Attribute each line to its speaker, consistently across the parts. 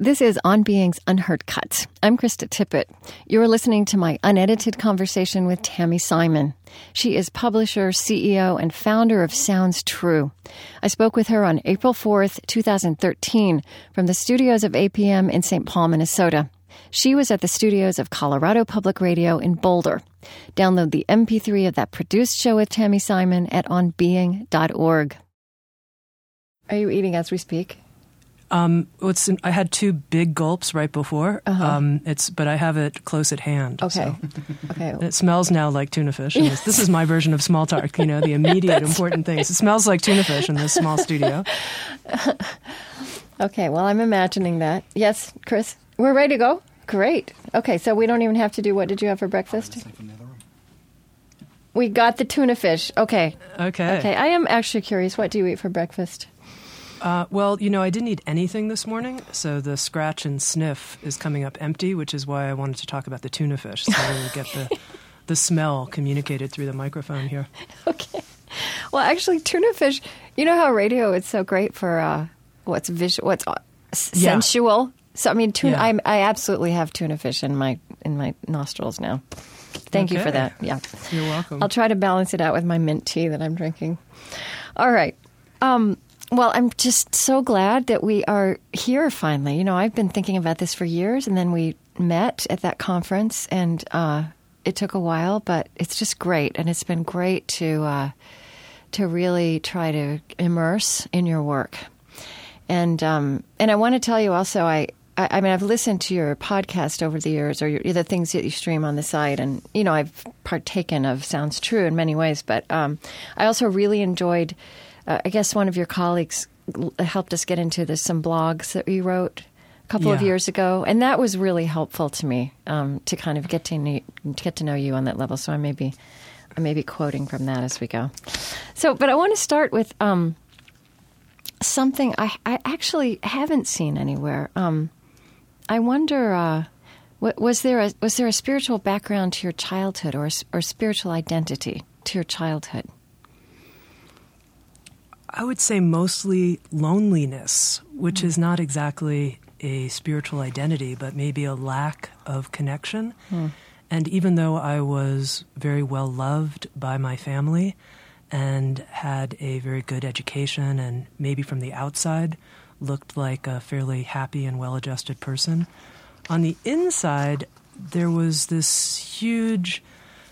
Speaker 1: This is On Being's Unheard Cut. I'm Krista Tippett. You're listening to my unedited conversation with Tami Simon. She is publisher, CEO, and founder of Sounds True. I spoke with her on April 4th, 2013, from the studios of APM in St. Paul, Minnesota. She was at the studios of Colorado Public Radio in Boulder. Download the MP3 of that produced show with Tami Simon at onbeing.org. Are you eating as we speak?
Speaker 2: Um, it's, I had two big gulps right before.
Speaker 1: Uh-huh.
Speaker 2: Um, it's but I have it close at hand.
Speaker 1: Okay.
Speaker 2: so.
Speaker 1: Okay.
Speaker 2: It smells now like tuna fish. and this, this is my version of small talk. You know, the immediate important things. It smells like tuna fish in this small studio.
Speaker 1: Okay. Well, I'm imagining that. Yes, Chris, we're ready to go. Great. Okay. So we don't even have to do what did you have for breakfast? We got the tuna fish. Okay.
Speaker 2: Okay.
Speaker 1: Okay. I am actually curious. What do you eat for breakfast?
Speaker 2: Uh, well, you know, I didn't eat anything this morning, so the scratch and sniff is coming up empty, which is why I wanted to talk about the tuna fish, so we get the the smell communicated through the microphone here.
Speaker 1: Okay. Well, actually, tuna fish. You know how radio is so great for uh, what's visual, what's uh, s-
Speaker 2: Yeah.
Speaker 1: sensual. So I mean, tuna.
Speaker 2: Yeah.
Speaker 1: I I absolutely have tuna fish in my in my nostrils now. Thank you for that. Yeah.
Speaker 2: You're welcome.
Speaker 1: I'll try to balance it out with my mint tea that I'm drinking. All right. Um, well, I'm just so glad that we are here finally. You know, I've been thinking about this for years, and then we met at that conference, and uh, it took a while, but it's just great, and it's been great to uh, to really try to immerse in your work. And um, and I want to tell you also, I, I I mean, I've listened to your podcast over the years, or your, the things that you stream on the site, and you know, I've partaken of Sounds True in many ways. But um, I also really enjoyed. Uh, I guess one of your colleagues helped us get into this, some blogs that you wrote a couple of years ago, and that was really helpful to me um, to kind of get to know, to get to know you on that level. So I may be I may be quoting from that as we go. So, but I want to start with. Um, something I, I actually haven't seen anywhere. Um, I wonder, uh, was there a was there a spiritual background to your childhood, or or spiritual identity to your childhood?
Speaker 2: I would say mostly loneliness, which is not exactly a spiritual identity, but maybe a lack of connection. Hmm. And even though I was very well loved by my family and had a very good education and maybe from the outside looked like a fairly happy and well adjusted person, on the inside, there was this huge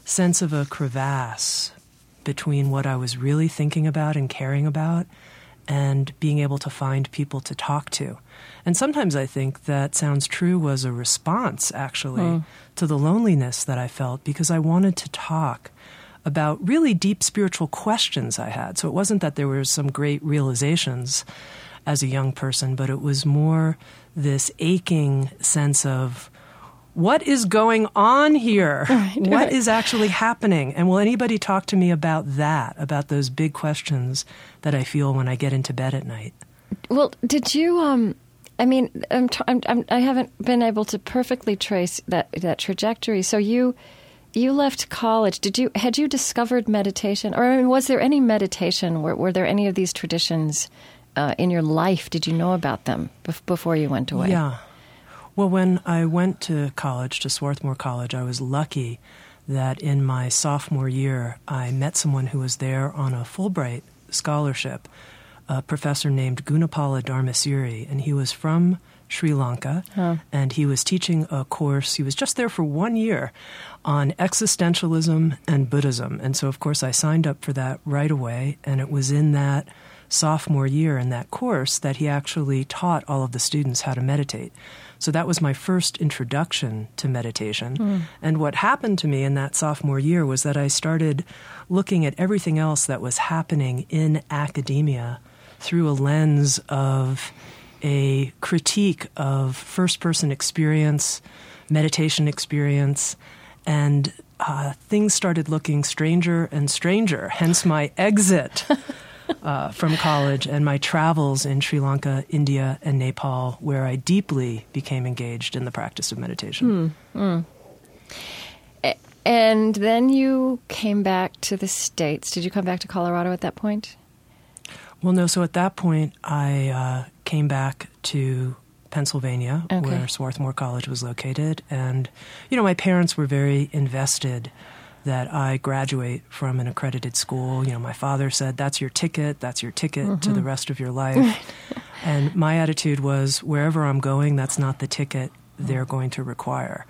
Speaker 2: sense of a crevasse between what I was really thinking about and caring about and being able to find people to talk to. And sometimes I think that Sounds True was a response, actually, hmm. to the loneliness that I felt because I wanted to talk about really deep spiritual questions I had. So it wasn't that there were some great realizations as a young person, but it was more this aching sense of what is going on here? What
Speaker 1: right.
Speaker 2: is actually happening? And will anybody talk to me about that, about those big questions that I feel when I get into bed at night?
Speaker 1: Well, did you? Um, I mean, I'm, tr- I'm, I'm, I haven't been able to perfectly trace that that trajectory. So you you left college. Did you had you discovered meditation, or I mean, was there any meditation? Were, were there any of these traditions uh, in your life? Did you know about them bef- before you went away?
Speaker 2: Yeah. Well, when I went to college, to Swarthmore College, I was lucky that in my sophomore year, I met someone who was there on a Fulbright scholarship, a professor named Gunapala Dharmasiri, and he was from Sri Lanka, and he was teaching a course. He was just there for one year on existentialism and Buddhism, and so of course I signed up for that right away, and it was in that sophomore year in that course that he actually taught all of the students how to meditate. So that was my first introduction to meditation. And what happened to me in that sophomore year was that I started looking at everything else that was happening in academia through a lens of a critique of first person experience, meditation experience, and uh, things started looking stranger and stranger, hence my exit uh, from college and my travels in Sri Lanka, India, and Nepal, where I deeply became engaged in the practice of meditation.
Speaker 1: A- And then you came back to the States. Did you come back to Colorado at that point?
Speaker 2: Well, no, so at that point, I uh, came back to Pennsylvania,
Speaker 1: Okay.
Speaker 2: where Swarthmore College was located. And, you know, my parents were very invested that I graduate from an accredited school. You know, my father said, that's your ticket, that's your ticket to the mm-hmm. rest of your life. and my attitude was, wherever I'm going, that's not the ticket they're going to require.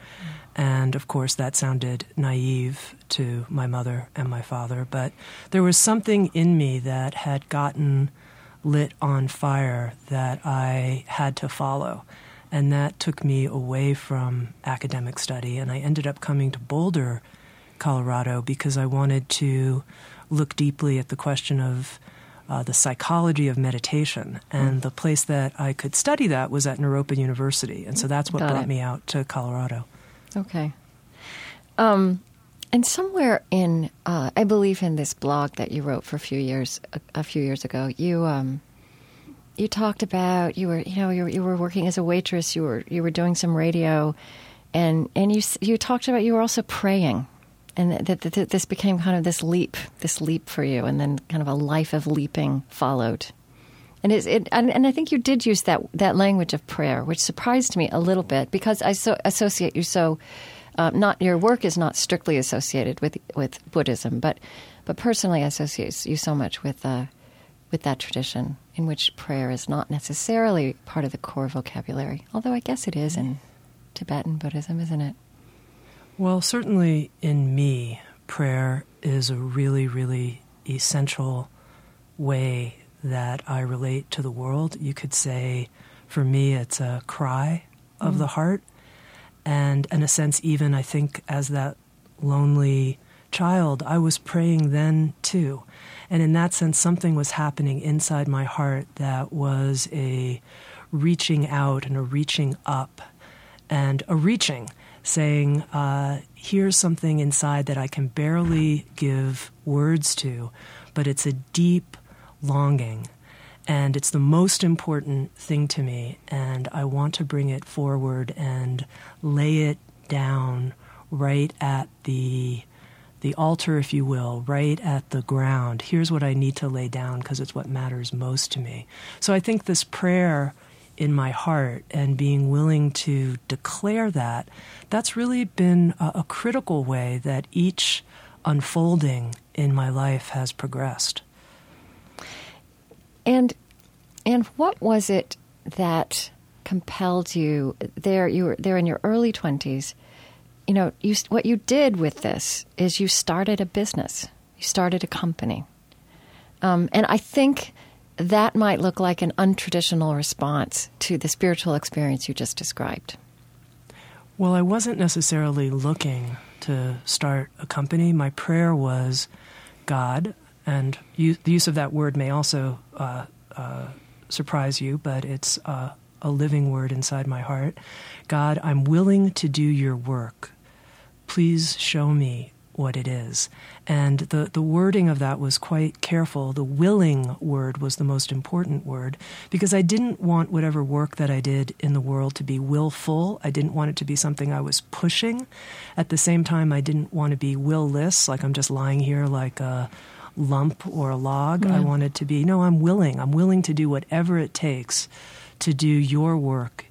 Speaker 2: And of course, that sounded naive to my mother and my father, but there was something in me that had gotten lit on fire that I had to follow. And that took me away from academic study. And I ended up coming to Boulder, Colorado, because I wanted to look deeply at the question of uh, the psychology of meditation. And the place that I could study that was at Naropa University. And so that's what
Speaker 1: Got
Speaker 2: brought
Speaker 1: it.
Speaker 2: me out to Colorado.
Speaker 1: Okay. Um, and somewhere in, uh, I believe in this blog that you wrote for a few years, a, a few years ago, you um, you talked about you were, you know, you were, you were working as a waitress. You were you were doing some radio, and and you you talked about you were also praying, and that, that, that this became kind of this leap, this leap for you, and then kind of a life of leaping followed. And it, and, and I think you did use that that language of prayer, which surprised me a little bit because I so associate you so. Uh, not your work is not strictly associated with with Buddhism, but but personally I associate you so much with uh, with that tradition in which prayer is not necessarily part of the core vocabulary. Although I guess it is in Tibetan Buddhism, isn't it?
Speaker 2: Well, certainly in me, prayer is a really, really essential way that I relate to the world. You could say, for me, it's a cry of mm. the heart. And in a sense, even I think as that lonely child, I was praying then too. And in that sense, something was happening inside my heart that was a reaching out and a reaching up and a reaching, saying, uh, here's something inside that I can barely give words to, but it's a deep longing. And it's the most important thing to me, and I want to bring it forward and lay it down right at the the altar, if you will, right at the ground. Here's what I need to lay down because it's what matters most to me. So I think this prayer in my heart and being willing to declare that, that's really been a, a critical way that each unfolding in my life has progressed.
Speaker 1: And and what was it that compelled you there? You were there in your early twenties. You know, you what you did with this is you started a business. You started a company, um, and I think that might look like an untraditional response to the spiritual experience you just described.
Speaker 2: Well, I wasn't necessarily looking to start a company. My prayer was, God, and you, the use of that word may also uh, uh, surprise you, but it's uh, a living word inside my heart. God, I'm willing to do your work. Please show me what it is. And the, the wording of that was quite careful. The willing word was the most important word because I didn't want whatever work that I did in the world to be willful. I didn't want it to be something I was pushing. At the same time, I didn't want to be willless, like I'm just lying here like a lump or a log. I mm-hmm. wanted to be, no, I'm willing. I'm willing to do whatever it takes to do your work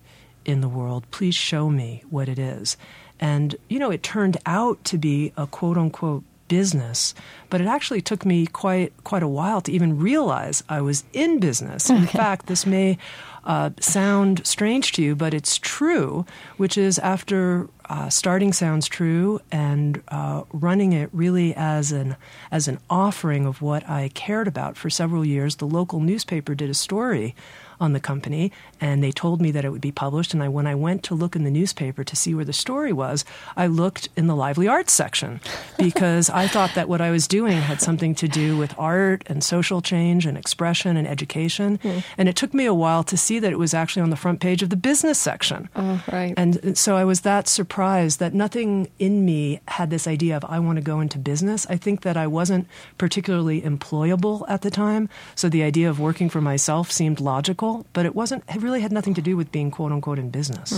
Speaker 2: in the world. Please show me what it is. And, you know, it turned out to be a quote unquote business, but it actually took me quite quite a while to even realize I was in business. In fact, this may uh, sound strange to you, but it's true. Which is after uh, starting Sounds True and uh, running it really as an as an offering of what I cared about for several years. The local newspaper did a story on the company, and they told me that it would be published. And I, when I went to look in the newspaper to see where the story was, I looked in the lively arts section because I thought that what I was doing had something to do with art and social change and expression and education. Hmm. And it took me a while to see that it was actually on the front page of the business section.
Speaker 1: Oh, right.
Speaker 2: And so I was that surprised that nothing in me had this idea of I want to go into business. I think that I wasn't particularly employable at the time, so the idea of working for myself seemed logical, but it wasn't it really had nothing to do with being quote unquote in business.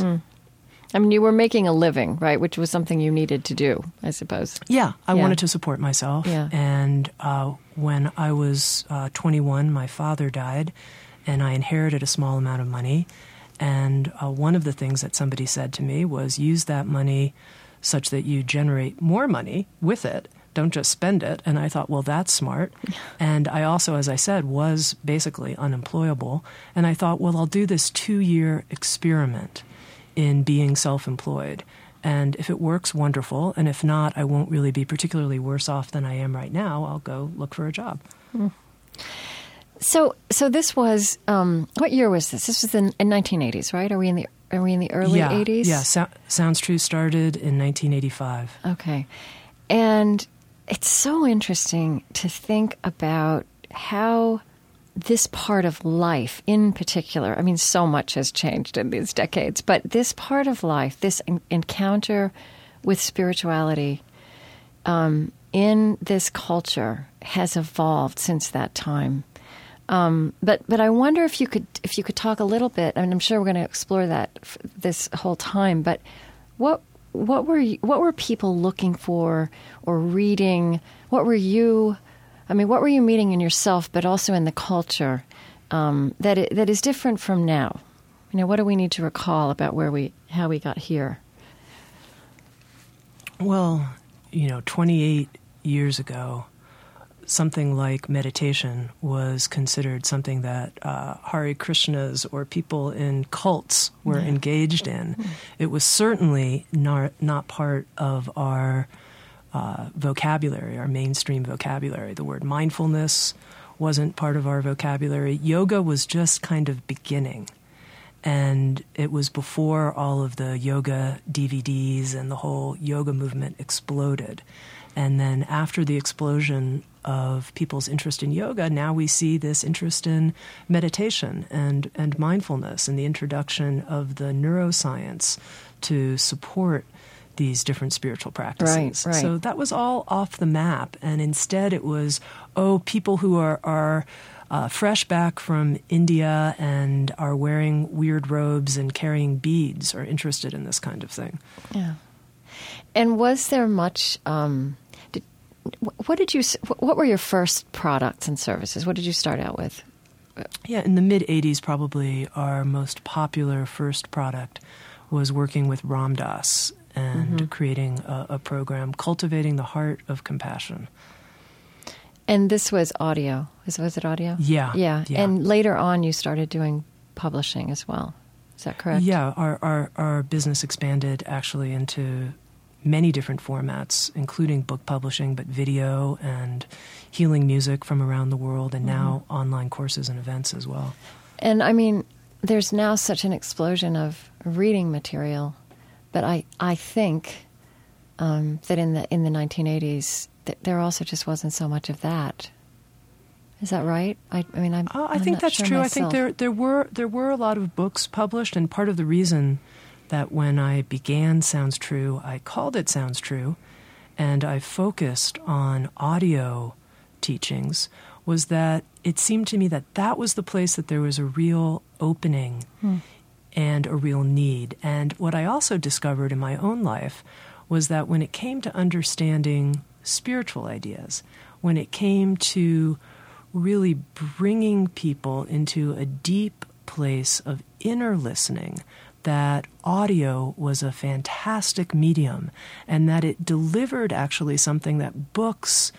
Speaker 1: I mean, you were making a living, right? Which was something you needed to do, I suppose.
Speaker 2: Yeah, I
Speaker 1: Yeah.
Speaker 2: wanted to support myself.
Speaker 1: Yeah.
Speaker 2: And uh, when I was uh, 21, my father died, and I inherited a small amount of money. And uh, one of the things that somebody said to me was use that money such that you generate more money with it. Don't just spend it. And I thought, well, that's smart. And I also, as I said, was basically unemployable. And I thought, well, I'll do this two year experiment in being self employed. And if it works, wonderful. And if not, I won't really be particularly worse off than I am right now. I'll go look for a job. Mm.
Speaker 1: So, so this was um, what year was this? This was in, in 1980s, right? Are we in the are we in the early
Speaker 2: yeah,
Speaker 1: 80s?
Speaker 2: Yeah, so- Sounds True started in 1985.
Speaker 1: Okay, and it's so interesting to think about how this part of life in particular, I mean, so much has changed in these decades, but this part of life, this en- encounter with spirituality um, in this culture has evolved since that time. Um, but but I wonder if you could if you could talk a little bit, and I'm sure we're going to explore that this whole time. But what what were you, what were people looking for or reading? What were you? I mean, what were you meeting in yourself, but also in the culture um, that it, that is different from now? You know, what do we need to recall about where we how we got here?
Speaker 2: Well, you know, 28 years ago, something like meditation was considered something that uh, Hare Krishnas or people in cults were yeah. engaged in. Mm-hmm. It was certainly not, not part of our uh, vocabulary, our mainstream vocabulary. The word mindfulness wasn't part of our vocabulary. Yoga was just kind of beginning. And it was before all of the yoga DVDs and the whole yoga movement exploded. And then after the explosion of people's interest in yoga, now we see this interest in meditation and, and mindfulness and the introduction of the neuroscience to support these different spiritual practices.
Speaker 1: Right, right.
Speaker 2: So that was all off the map. And instead it was, oh, people who are, are uh, fresh back from India and are wearing weird robes and carrying beads are interested in this kind of thing.
Speaker 1: Yeah. And was there much um, what did you? What were your first products and services? What did you start out with?
Speaker 2: Yeah, in the mid '80s, probably our most popular first product was working with Ram Dass and mm-hmm. creating a, a program, cultivating the heart of compassion.
Speaker 1: And this was audio. Was, was it audio?
Speaker 2: Yeah,
Speaker 1: yeah. Yeah. And later on, you started doing publishing as well. Is that correct?
Speaker 2: Yeah, our, our, our business expanded actually into many different formats, including book publishing, but video and healing music from around the world, and now mm-hmm. online courses and events as well.
Speaker 1: And I mean, there's now such an explosion of reading material, but I I think um, that in the in the 1980s th- there also just wasn't so much of that. Is that right? I, I mean, I'm,
Speaker 2: uh, I think that's
Speaker 1: sure
Speaker 2: true.
Speaker 1: Myself.
Speaker 2: I think there there were there were a lot of books published, and part of the reason that when I began Sounds True, I called it Sounds True, and I focused on audio teachings, was that it seemed to me that that was the place that there was a real opening hmm. and a real need. And what I also discovered in my own life was that when it came to understanding spiritual ideas, when it came to really bringing people into a deep place of inner listening, that audio was a fantastic medium and that it delivered actually something that books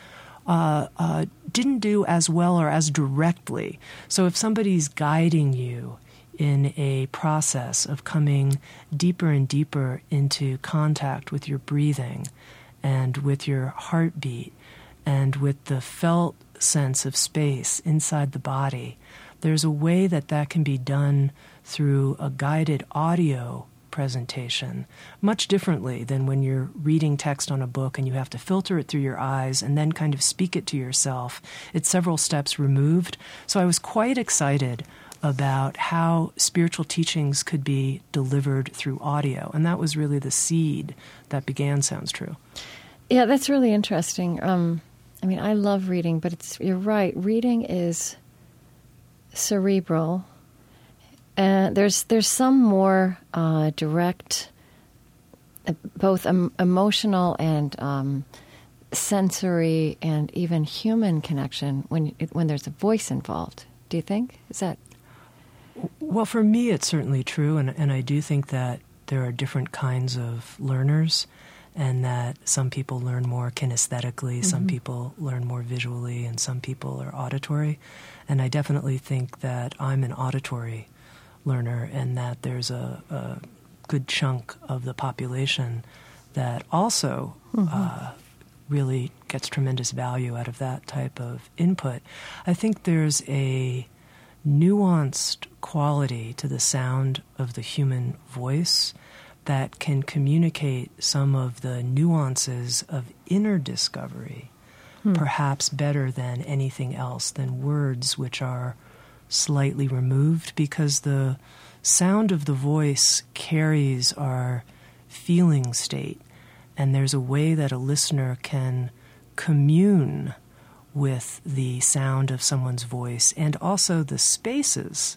Speaker 2: uh, uh, didn't do as well or as directly. So if somebody's guiding you in a process of coming deeper and deeper into contact with your breathing and with your heartbeat and with the felt sense of space inside the body, there's a way that that can be done through a guided audio presentation much differently than when you're reading text on a book and you have to filter it through your eyes and then kind of speak it to yourself. It's several steps removed. So I was quite excited about how spiritual teachings could be delivered through audio. And that was really the seed that began Sounds True.
Speaker 1: Yeah, that's really interesting. Um, I mean, I love reading, but it's you're right. Reading is cerebral. And there's there's some more uh, direct, uh, both um, emotional and um, sensory and even human connection when when there's a voice involved. Do you think is that?
Speaker 2: Well, for me, it's certainly true, and, and I do think that there are different kinds of learners, and that some people learn more kinesthetically, mm-hmm. some people learn more visually, and some people are auditory. And I definitely think that I'm an auditory learner, and that there's a, a good chunk of the population that also mm-hmm. uh, really gets tremendous value out of that type of input. I think there's a nuanced quality to the sound of the human voice that can communicate some of the nuances of inner discovery, hmm. perhaps better than anything else, than words which are slightly removed, because the sound of the voice carries our feeling state, and there's a way that a listener can commune with the sound of someone's voice and also the spaces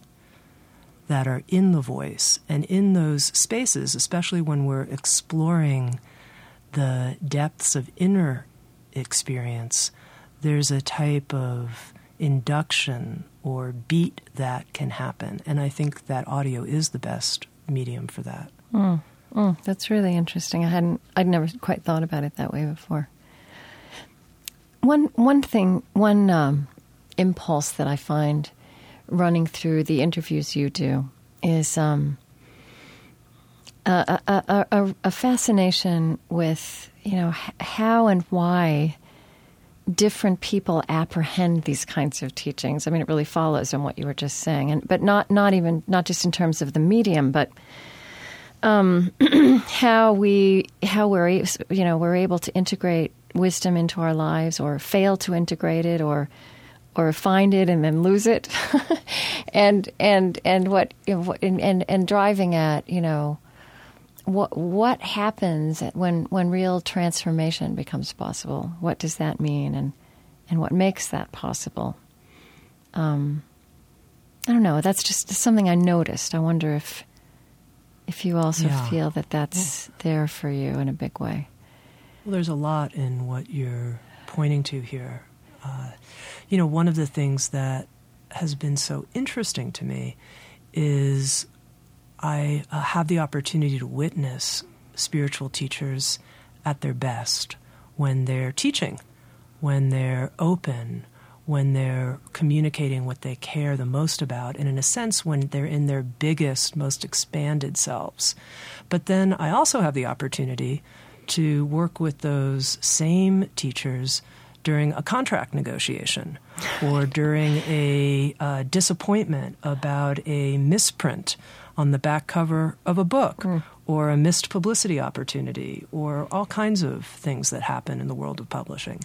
Speaker 2: that are in the voice. And in those spaces, especially when we're exploring the depths of inner experience, there's a type of induction or beat that can happen. And I think that audio is the best medium for that.
Speaker 1: Mm, mm, that's really interesting. I hadn't, I'd never quite thought about it that way before. One one thing, one um, impulse that I find running through the interviews you do is um, a, a, a, a, fascination with you know how and why different people apprehend these kinds of teachings. I mean, it really follows on what you were just saying, and but not not even not just in terms of the medium, but um, how we how we're you know we're able to integrate wisdom into our lives or fail to integrate it or or find it and then lose it and and and what and, and and driving at you know what what happens when when real transformation becomes possible what does that mean and and what makes that possible um, I don't know that's just something I noticed I wonder if if you also yeah. feel that that's yeah. there for you in a big way
Speaker 2: well, there's a lot in what you're pointing to here. Uh, you know, one of the things that has been so interesting to me is I uh, have the opportunity to witness spiritual teachers at their best when they're teaching, when they're open, when they're communicating what they care the most about, and in a sense, when they're in their biggest, most expanded selves. But then I also have the opportunity to work with those same teachers during a contract negotiation or during a uh, disappointment about a misprint on the back cover of a book mm. or a missed publicity opportunity or all kinds of things that happen in the world of publishing.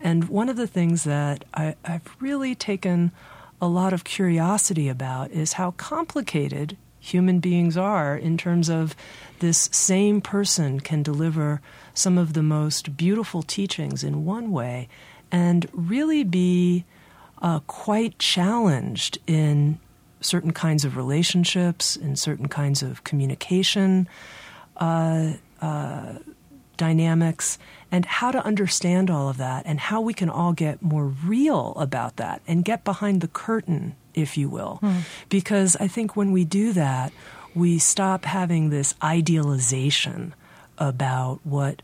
Speaker 2: And one of the things that I, I've really taken a lot of curiosity about is how complicated human beings are in terms of this same person can deliver some of the most beautiful teachings in one way and really be uh, quite challenged in certain kinds of relationships, in certain kinds of communication uh, uh, dynamics, and how to understand all of that and how we can all get more real about that and get behind the curtain if you will. Mm. Because I think when we do that, we stop having this idealization about what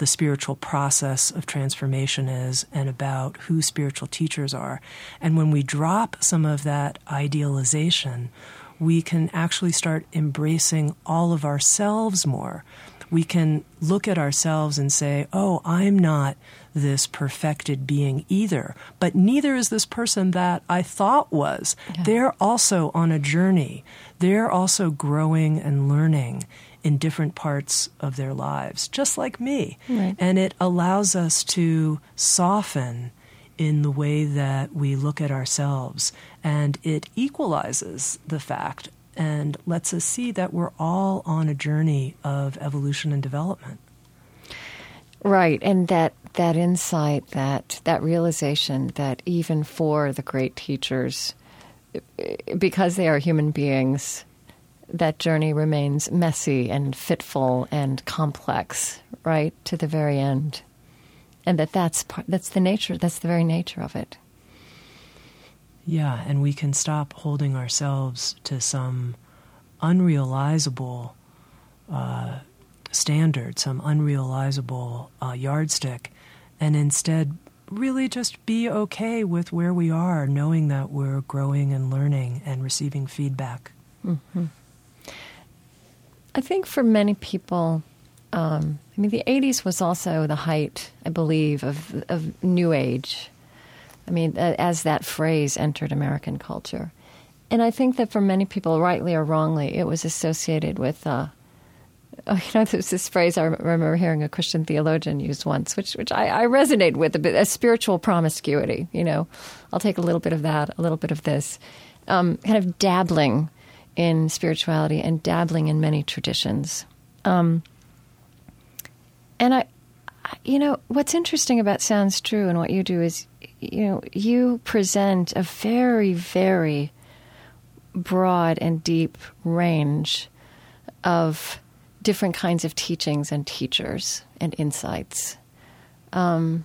Speaker 2: the spiritual process of transformation is and about who spiritual teachers are. And when we drop some of that idealization, we can actually start embracing all of ourselves more. We can look at ourselves and say, oh, I'm not this perfected being either. But neither is this person that I thought was. Yeah. They're also on a journey, they're also growing and learning in different parts of their lives, just like me. Right. And it allows us to soften in the way that we look at ourselves. And it equalizes the fact and lets us see that we're all on a journey of evolution and development.
Speaker 1: Right, and that that insight, that that realization that even for the great teachers, because they are human beings, that journey remains messy and fitful and complex, right to the very end, and that that's part, that's the nature, that's the very nature of it.
Speaker 2: Yeah, and we can stop holding ourselves to some unrealizable uh, standard, some unrealizable uh, yardstick, and instead really just be okay with where we are, knowing that we're growing and learning and receiving feedback.
Speaker 1: Mm-hmm. I think for many people, um, I mean, the 80s was also the height, I believe, of, of New Age. I mean, as that phrase entered American culture. And I think that for many people, rightly or wrongly, it was associated with, uh, you know, there's this phrase I remember hearing a Christian theologian use once, which, which I, I resonate with a bit, a spiritual promiscuity. You know, I'll take a little bit of that, a little bit of this, um, kind of dabbling in spirituality and dabbling in many traditions. Um, and I, you know, what's interesting about Sounds True and what you do is, you know, you present a very, very broad and deep range of different kinds of teachings and teachers and insights. Um,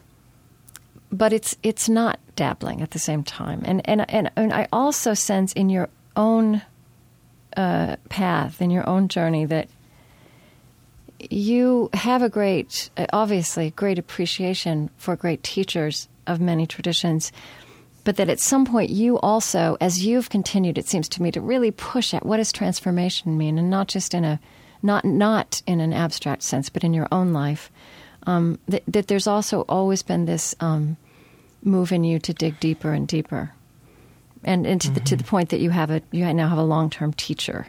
Speaker 1: but it's it's not dabbling at the same time, and and and, and I also sense in your own uh, path, in your own journey, that you have a great, obviously, great appreciation for great teachers of many traditions, but that at some point you also, as you've continued, it seems to me, to really push at what does transformation mean, and not just in a, not not in an abstract sense, but in your own life. Um, that, that, there's also always been this um, move in you to dig deeper and deeper, and, and to, mm-hmm. the, to the point that you have a you now have a long term teacher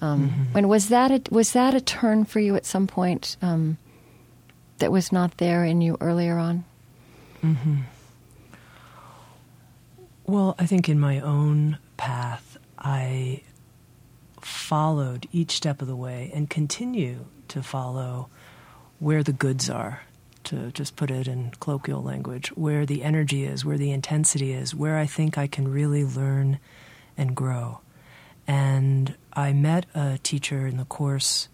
Speaker 1: um, mm-hmm. And was that a, was that a turn for you at some point um, that was not there in you earlier on?
Speaker 2: Mm-hmm. Well, I think in my own path, I followed each step of the way and continue to follow where the goods are, to just put it in colloquial language, where the energy is, where the intensity is, where I think I can really learn and grow. And I met a teacher in the course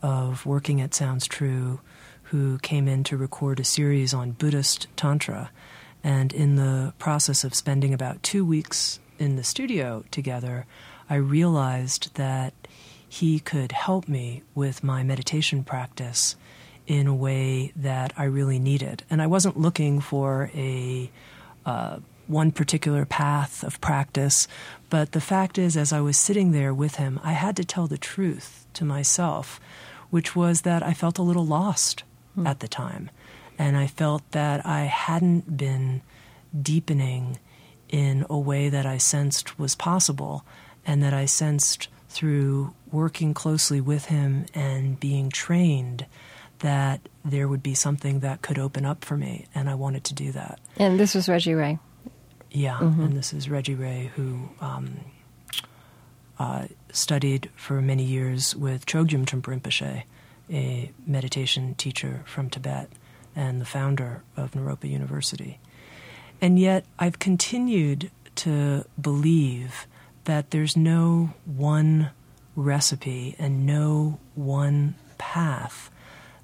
Speaker 2: of working at Sounds True who came in to record a series on Buddhist Tantra. And in the process of spending about two weeks in the studio together, I realized that he could help me with my meditation practice in a way that I really needed. And I wasn't looking for a uh, one particular path of practice. But the fact is, as I was sitting there with him, I had to tell the truth to myself, which was that I felt a little lost mm. at the time. And I felt that I hadn't been deepening in a way that I sensed was possible, and that I sensed through working closely with him and being trained that there would be something that could open up for me, and I wanted to do that.
Speaker 1: And this was Reggie Ray.
Speaker 2: Yeah, mm-hmm. and this is Reggie Ray, who um, uh, studied for many years with Chogyam Trungpa Rinpoche, a meditation teacher from Tibet and the founder of Naropa University. And yet, I've continued to believe that there's no one recipe and no one path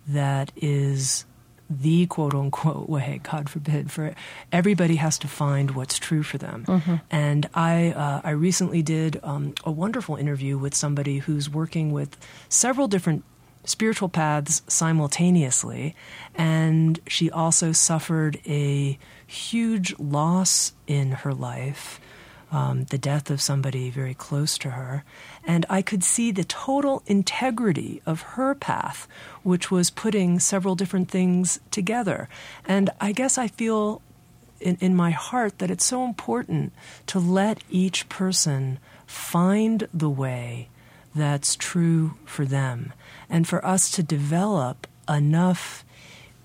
Speaker 2: that is the quote unquote way, God forbid, for everybody has to find what's true for them. Mm-hmm. And I, uh, I recently did um, a wonderful interview with somebody who's working with several different spiritual paths simultaneously, and she also suffered a huge loss in her life um, the death of somebody very close to her. And I could see the total integrity of her path, which was putting several different things together. And I guess I feel in, in my heart that it's so important to let each person find the way that's true for them and for us to develop enough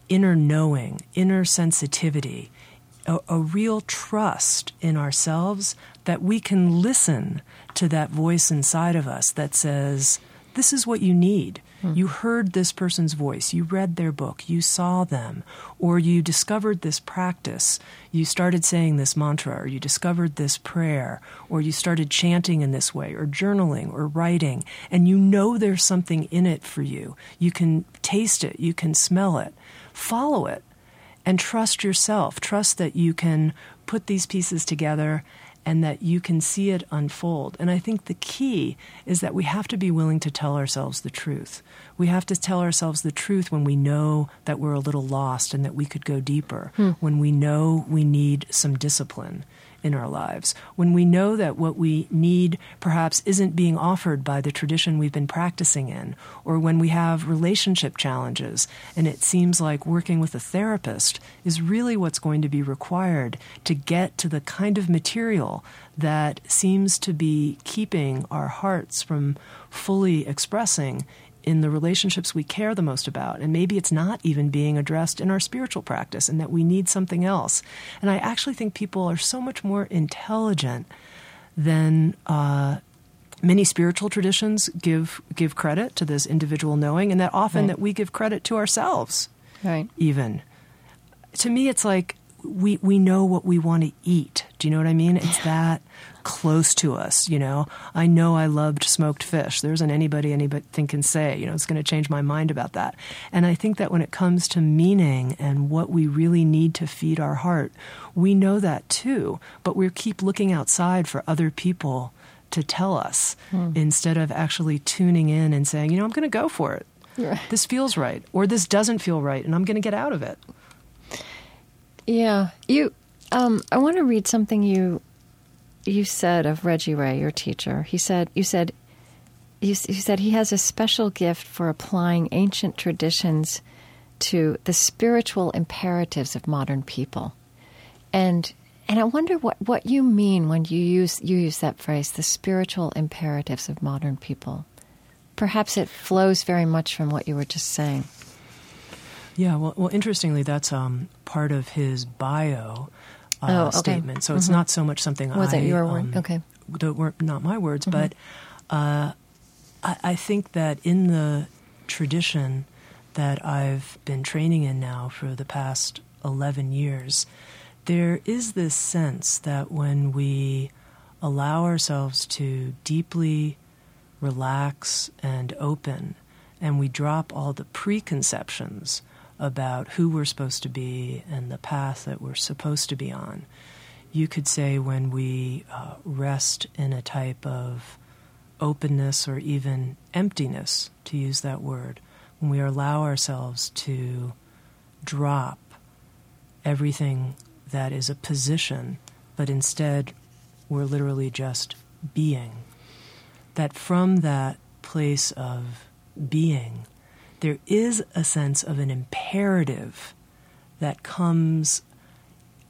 Speaker 2: inner knowing, inner sensitivity a, a real trust in ourselves that we can listen to that voice inside of us that says, This is what you need. Hmm. You heard this person's voice, you read their book, you saw them, or you discovered this practice, you started saying this mantra, or you discovered this prayer, or you started chanting in this way, or journaling, or writing, and you know there's something in it for you. You can taste it, you can smell it. Follow it and trust yourself. Trust that you can put these pieces together and that you can see it unfold. And I think the key is that we have to be willing to tell ourselves the truth. We have to tell ourselves the truth when we know that we're a little lost and that we could go deeper, hmm. when we know we need some discipline in our lives, when we know that what we need perhaps isn't being offered by the tradition we've been practicing in, or when we have relationship challenges and it seems like working with a therapist is really what's going to be required to get to the kind of material that seems to be keeping our hearts from fully expressing in the relationships we care the most about. And maybe it's not even being addressed in our spiritual practice and that we need something else. And I actually think people are so much more intelligent than uh, many spiritual traditions give give credit to this individual knowing, and that often right. that we give credit to ourselves.
Speaker 1: Right.
Speaker 2: Even. To me, it's like we we know what we want to eat. Do you know what I mean? It's that close to us. You know, I know I loved smoked fish. There isn't anybody anything can say. You know, it's going to change my mind about that. And I think that when it comes to meaning and what we really need to feed our heart, we know that too. But we keep looking outside for other people to tell us hmm. instead of actually tuning in and saying, you know, I'm going to go for it. Right. This feels right, or this doesn't feel right, and I'm going to get out of it.
Speaker 1: Yeah, you. Um, I want to read something you you said of Reggie Ray, your teacher. He said you said you, you said he has a special gift for applying ancient traditions to the spiritual imperatives of modern people, and and I wonder what, what you mean when you use you use that phrase, the spiritual imperatives of modern people. Perhaps it flows very much from what you were just saying.
Speaker 2: Yeah, well, well interestingly, that's um, part of his bio uh, oh, okay. statement. So mm-hmm. it's not so much something
Speaker 1: Was
Speaker 2: I.
Speaker 1: it your word? Um, okay.
Speaker 2: That were not my words, mm-hmm. but uh, I, I think that in the tradition that I've been training in now for the past 11 years, there is this sense that when we allow ourselves to deeply relax and open, and we drop all the preconceptions about who we're supposed to be and the path that we're supposed to be on. You could say when we uh, rest in a type of openness or even emptiness, to use that word, when we allow ourselves to drop everything that is a position, but instead we're literally just being. That from that place of being, there is a sense of an imperative that comes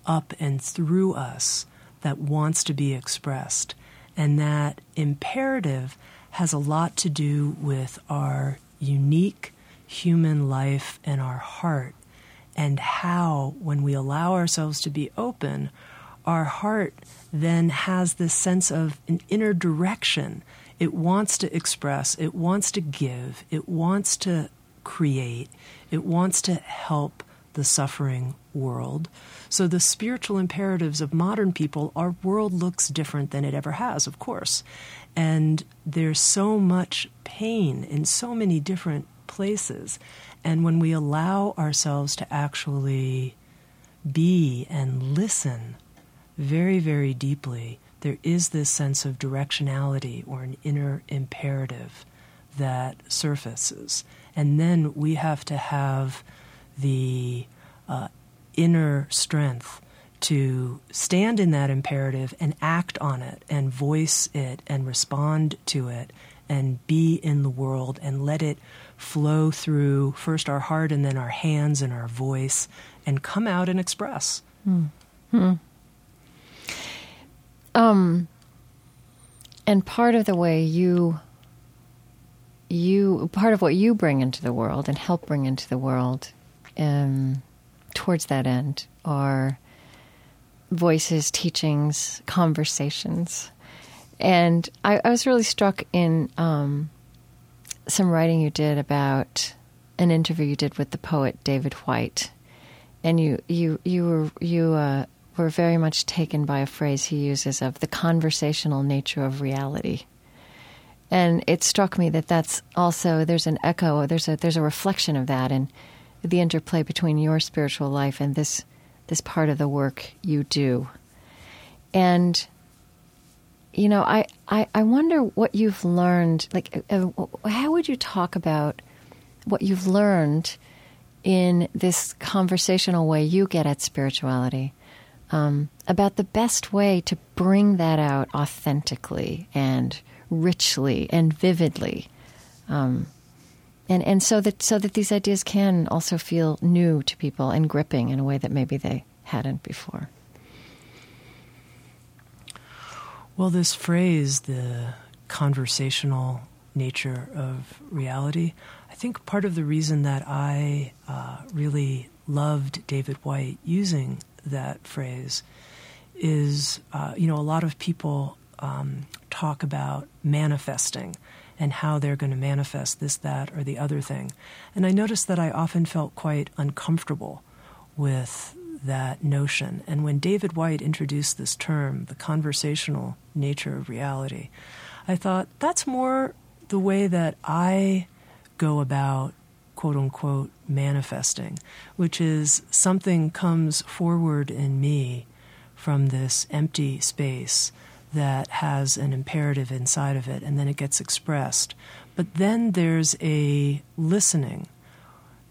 Speaker 2: up and through us that wants to be expressed. And that imperative has a lot to do with our unique human life and our heart, and how, when we allow ourselves to be open, our heart then has this sense of an inner direction. It wants to express, it wants to give, it wants to create, it wants to help the suffering world. So, the spiritual imperatives of modern people, our world looks different than it ever has, of course. And there's so much pain in so many different places. And when we allow ourselves to actually be and listen very, very deeply, there is this sense of directionality or an inner imperative that surfaces. And then we have to have the uh, inner strength to stand in that imperative and act on it and voice it and respond to it and be in the world and let it flow through first our heart and then our hands and our voice and come out and express.
Speaker 1: Hmm. Hmm. Um, and part of the way you you part of what you bring into the world and help bring into the world um, towards that end are voices, teachings, conversations. And I, I was really struck in um, some writing you did about an interview you did with the poet David Whyte, and you you you were you uh, were very much taken by a phrase he uses of the conversational nature of reality. And it struck me that that's also there's an echo, there's a there's a reflection of that and the interplay between your spiritual life and this this part of the work you do. And you know, I, I, I wonder what you've learned. Like, uh, how would you talk about what you've learned in this conversational way you get at spirituality? Um, about the best way to bring that out authentically and richly and vividly, um, and and so that so that these ideas can also feel new to people and gripping in a way that maybe they hadn't before.
Speaker 2: Well, this phrase, the conversational nature of reality, I think part of the reason that I uh, really loved David Whyte using that phrase is, uh, you know, a lot of people um, talk about manifesting and how they're going to manifest this, that, or the other thing. And I noticed that I often felt quite uncomfortable with that notion. And when David Whyte introduced this term, the conversational nature of reality, I thought that's more the way that I go about quote unquote manifesting, which is something comes forward in me from this empty space that has an imperative inside of it, and then it gets expressed. But then there's a listening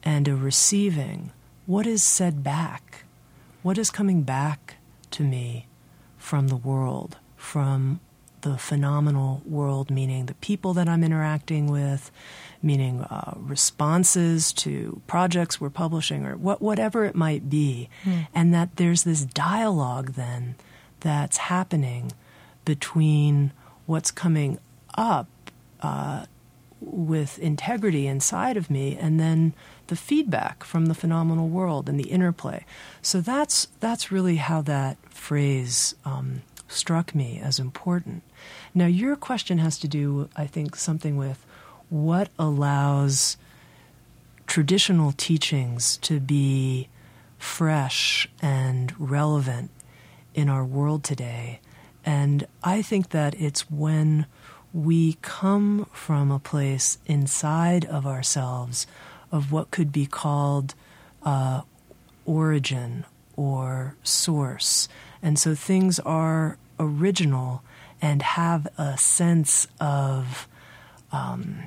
Speaker 2: and a receiving. What is said back? what is coming back to me from the world, from the phenomenal world, meaning the people that I'm interacting with, meaning uh, responses to projects we're publishing, or what, whatever it might be, mm. and that there's this dialogue then that's happening between what's coming up uh, with integrity inside of me and then the feedback from the phenomenal world and the interplay. So that's that's really how that phrase um, struck me as important. Now, your question has to do, I think, something with what allows traditional teachings to be fresh and relevant in our world today. And I think that it's when we come from a place inside of ourselves of what could be called uh, origin or source. And so things are original and have a sense of um,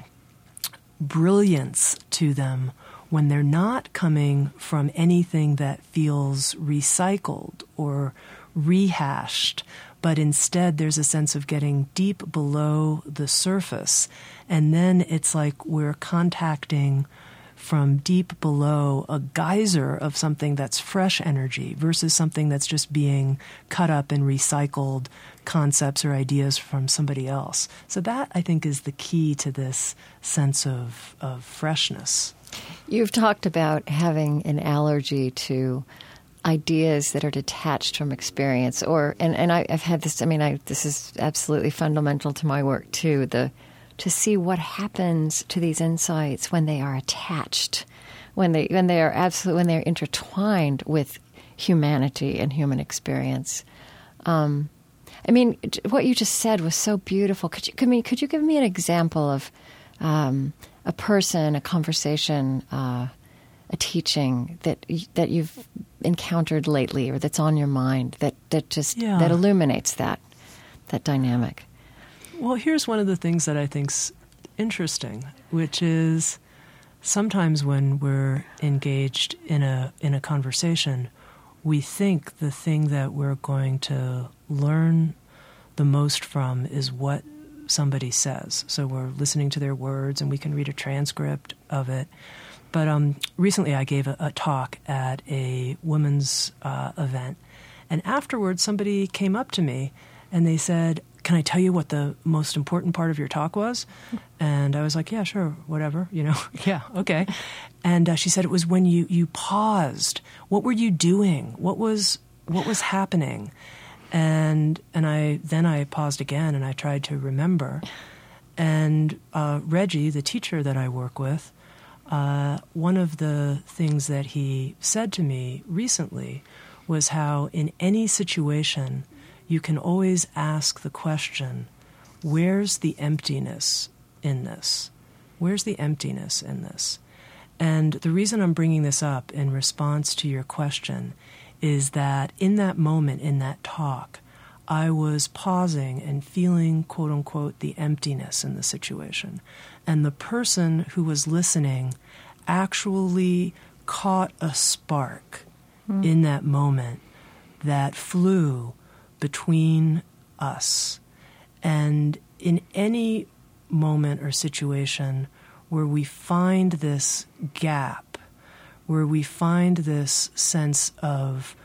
Speaker 2: brilliance to them when they're not coming from anything that feels recycled or rehashed, but instead there's a sense of getting deep below the surface. And then it's like we're contacting from deep below a geyser of something that's fresh energy versus something that's just being cut up and recycled concepts or ideas from somebody else. So that I think is the key to this sense of, of freshness.
Speaker 1: You've talked about having an allergy to ideas that are detached from experience or and, and I, have had this I mean I this is absolutely fundamental to my work too, the to see what happens to these insights when they are attached, when they when they are absolutely when they're intertwined with humanity and human experience. Um, I mean, what you just said was so beautiful. Could you, could, me, could you give me an example of um, a person, a conversation, uh, a teaching that that you've encountered lately, or that's on your mind that that just yeah. that illuminates that that dynamic?
Speaker 2: Well, here's one of the things that I think's interesting, which is sometimes when we're engaged in a in a conversation, we think the thing that we're going to learn the most from is what somebody says. So we're listening to their words, and we can read a transcript of it. But um, recently, I gave a, a, talk at a women's uh, event, and afterwards, somebody came up to me and they said, can I tell you what the most important part of your talk was? And I was like, yeah, sure, whatever, you know, yeah, okay. And uh, she said it was when you you paused. What were you doing? What was what was happening? And and I then I paused again and I tried to remember. And uh, Reggie, the teacher that I work with, uh, one of the things that he said to me recently was how in any situation you can always ask the question where's the emptiness in this? Where's the emptiness in this? And the reason I'm bringing this up in response to your question is that in that moment, in that talk, I was pausing and feeling, quote unquote, the emptiness in the situation. And the person who was listening actually caught a spark mm. in that moment that flew between us. And in any moment or situation where we find this gap, where we find this sense of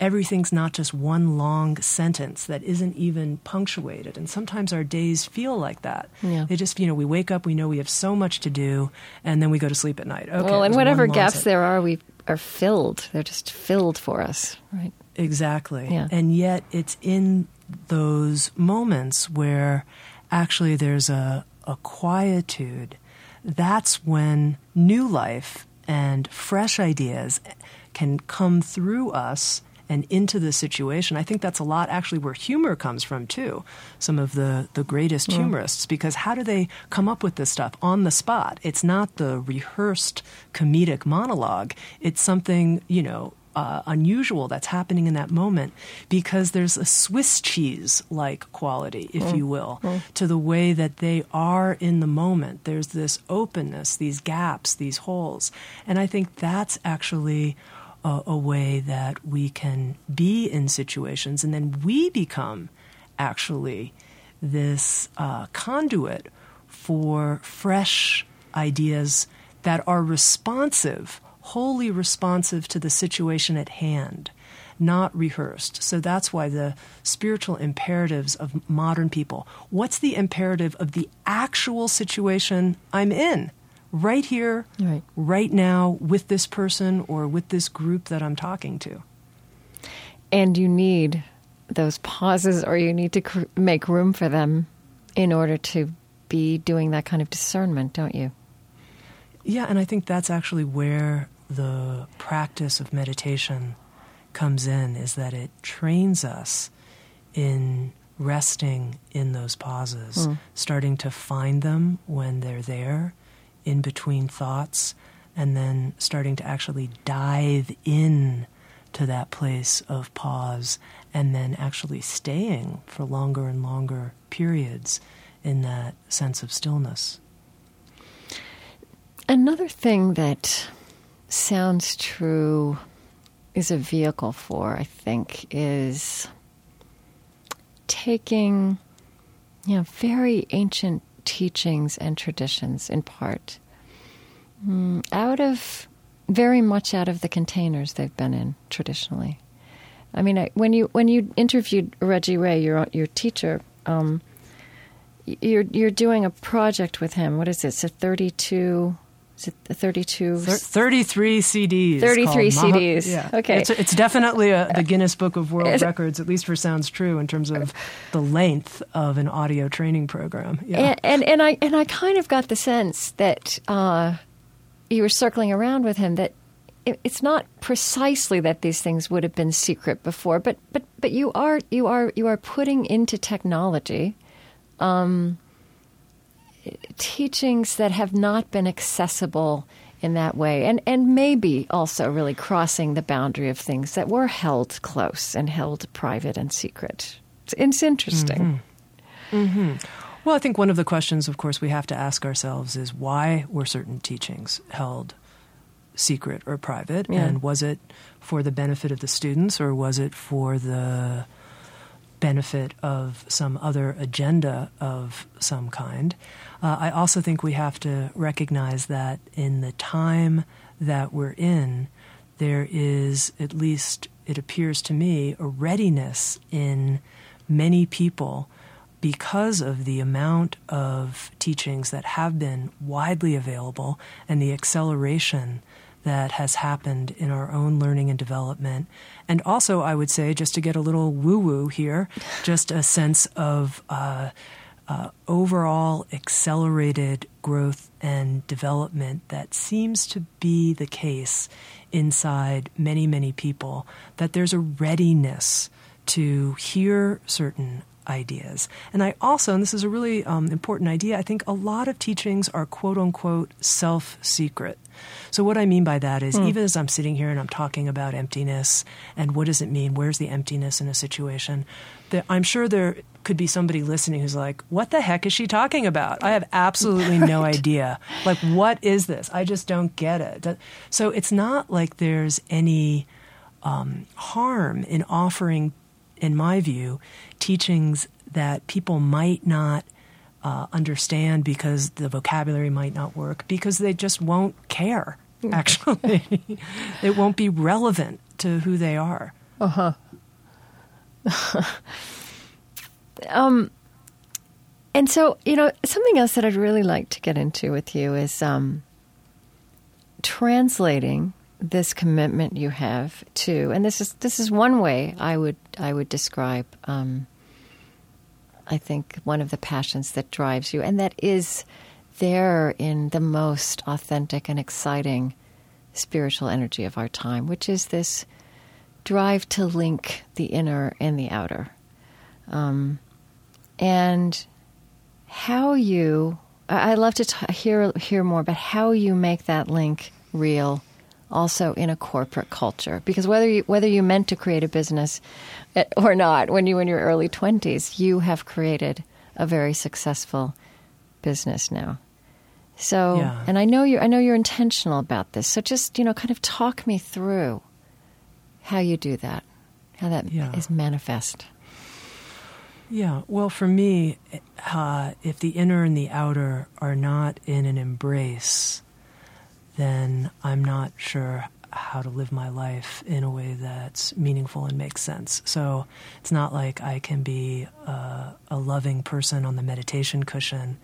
Speaker 2: everything's not just one long sentence that isn't even punctuated. And sometimes our days feel like that. Yeah. They just, you know, we wake up, we know we have so much to do, and then we go to sleep at night. Okay,
Speaker 1: well, and whatever gaps there are, we are filled. They're just filled for us, right?
Speaker 2: Exactly. Yeah. And yet it's in those moments where actually there's a, a quietude. That's when new life and fresh ideas can come through us and into the situation. I think that's a lot actually where humor comes from too. Some of the, the greatest humorists, because how do they come up with this stuff on the spot? It's not the rehearsed comedic monologue. It's something, you know, uh, unusual that's happening in that moment because there's a Swiss cheese like quality, if mm. you will, mm. to the way that they are in the moment. There's this openness, these gaps, these holes. And I think that's actually a, a way that we can be in situations and then we become actually this uh, conduit for fresh ideas that are responsive wholly responsive to the situation at hand, not rehearsed. So that's why the spiritual imperatives of modern people what's the imperative of the actual situation I'm in? Right here, right. right now, with this person or with this group that I'm talking to.
Speaker 1: And you need those pauses or you need to cr- make room for them in order to be doing that kind of discernment, don't you?
Speaker 2: Yeah, and I think that's actually where the practice of meditation comes in is that it trains us in resting in those pauses, mm. starting to find them when they're there in between thoughts, and then starting to actually dive in to that place of pause and then actually staying for longer and longer periods in that sense of stillness.
Speaker 1: Another thing that Sounds True is a vehicle for, I think, is taking you know, very ancient teachings and traditions in part mm, out of very much out of the containers they've been in traditionally. I mean, I, when you when you interviewed Reggie Ray, your your teacher, um, you're you're doing a project with him. What is it? It's a thirty two is it the 32?
Speaker 2: 33 CDs.
Speaker 1: 33 CDs. yeah. Okay.
Speaker 2: It's, it's definitely a, the Guinness Book of World Records, at least for Sounds True, in terms of the length of an audio training program.
Speaker 1: Yeah. And, and, and I, and I kind of got the sense that uh, you were circling around with him that it's not precisely that these things would have been secret before, but, but, but you, are, you, are, you are putting into technology. Um, teachings that have not been accessible in that way, and and maybe also really crossing the boundary of things that were held close and held private and secret. It's, it's interesting.
Speaker 2: Mm-hmm. Mm-hmm. Well, I think one of the questions, of course, we have to ask ourselves is why were certain teachings held secret or private, yeah. and was it for the benefit of the students or was it for the benefit of some other agenda of some kind. Uh, I also think we have to recognize that in the time that we're in, there is, at least it appears to me, a readiness in many people because of the amount of teachings that have been widely available and the acceleration that has happened in our own learning and development. And also, I would say, just to get a little woo woo here, just a sense of uh, uh, overall accelerated growth and development that seems to be the case inside many, many people, that there's a readiness to hear certain ideas. And I also, and this is a really um, important idea, I think a lot of teachings are quote unquote self secret. So, what I mean by that is, mm. even as I'm sitting here and I'm talking about emptiness and what does it mean, where's the emptiness in a situation, that I'm sure there could be somebody listening who's like, what the heck is she talking about? I have absolutely right. no idea. Like, what is this? I just don't get it. So, it's not like there's any um, harm in offering, in my view, teachings that people might not uh, understand because the vocabulary might not work, because they just won't care, actually. it won't be relevant to who they are.
Speaker 1: Uh huh. um, and so, you know, something else that I'd really like to get into with you is um, translating this commitment you have to, and this is this is one way I would I would describe. Um, I think one of the passions that drives you, and that is there in the most authentic and exciting spiritual energy of our time, which is this drive to link the inner and the outer, um, and how you. I love to t- hear hear more about how you make that link real also in a corporate culture because whether you whether you meant to create a business eh, or not when you were in your early 20s you have created a very successful business now so yeah. and I know you I know you're intentional about this so just you know kind of talk me through how you do that how that yeah. is manifest
Speaker 2: yeah, well, for me, uh, if the inner and the outer are not in an embrace, then I'm not sure how to live my life in a way that's meaningful and makes sense. So it's not like I can be a, a loving person on the meditation cushion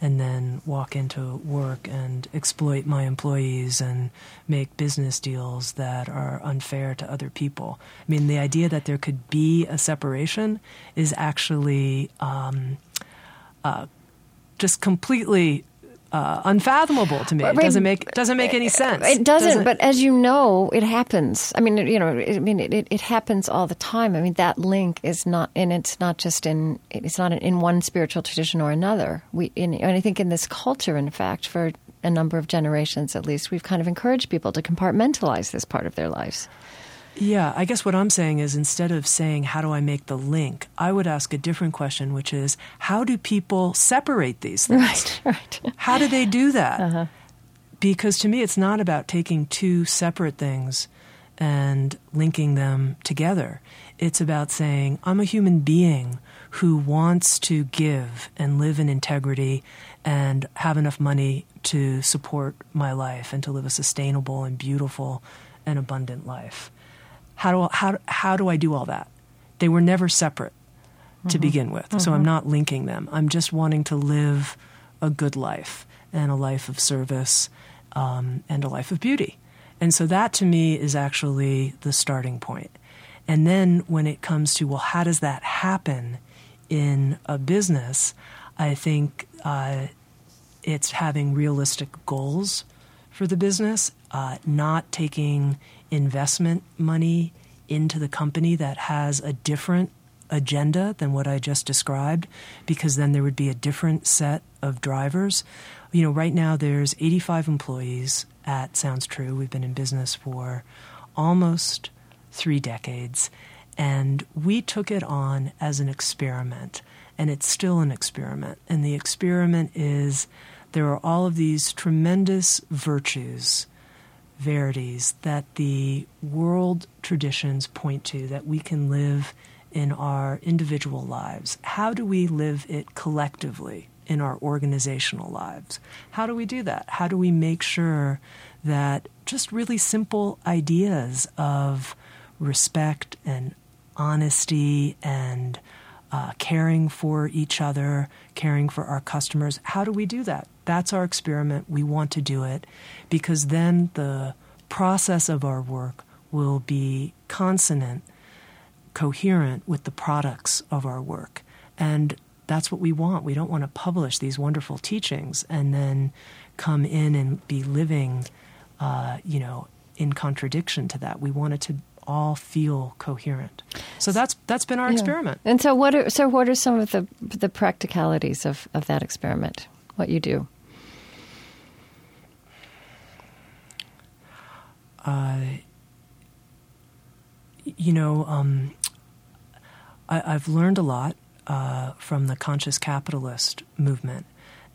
Speaker 2: and then walk into work and exploit my employees and make business deals that are unfair to other people. I mean, the idea that there could be a separation is actually um, uh, just completely uh, unfathomable to me. It doesn't make doesn't make any sense.
Speaker 1: It doesn't, doesn't, But as you know, it happens. I mean, you know, I mean, it, it happens all the time. I mean, that link is not, and it's not just in it's not in one spiritual tradition or another. We, in, and I think in this culture, in fact, for a number of generations at least, we've kind of encouraged people to compartmentalize this part of their lives.
Speaker 2: Yeah, I guess what I'm saying is instead of saying, how do I make the link, I would ask a different question, which is, how do people separate these things?
Speaker 1: Right, right.
Speaker 2: How do they do that? Uh-huh. Because to me, it's not about taking two separate things and linking them together. It's about saying, I'm a human being who wants to give and live in integrity and have enough money to support my life and to live a sustainable and beautiful and abundant life. How do, how, how do I do all that? They were never separate to mm-hmm. begin with. Mm-hmm. So I'm mm-hmm. not linking them. I'm just wanting to live a good life and a life of service um, and a life of beauty. And so that to me is actually the starting point. And then when it comes to, well, how does that happen in a business? I think uh, it's having realistic goals for the business, uh, not taking investment money into the company that has a different agenda than what I just described, because then there would be a different set of drivers. You know, right now there's 85 employees at Sounds True. We've been in business for almost three decades, and we took it on as an experiment, and it's still an experiment. And the experiment is there are all of these tremendous virtues verities that the world traditions point to that we can live in our individual lives. How do we live it collectively in our organizational lives? How do we do that? How do we make sure that just really simple ideas of respect and honesty and uh, caring for each other, caring for our customers. How do we do that? That's our experiment. We want to do it because then the process of our work will be consonant, coherent with the products of our work. And that's what we want. We don't want to publish these wonderful teachings and then come in and be living, uh, you know, in contradiction to that. We want it to all feel coherent. So that's that's been our
Speaker 1: Yeah.
Speaker 2: experiment.
Speaker 1: And so, what are so what are some of the the practicalities of of that experiment? What you do?
Speaker 2: Uh, you know, um, I, I've learned a lot uh, from the conscious capitalist movement.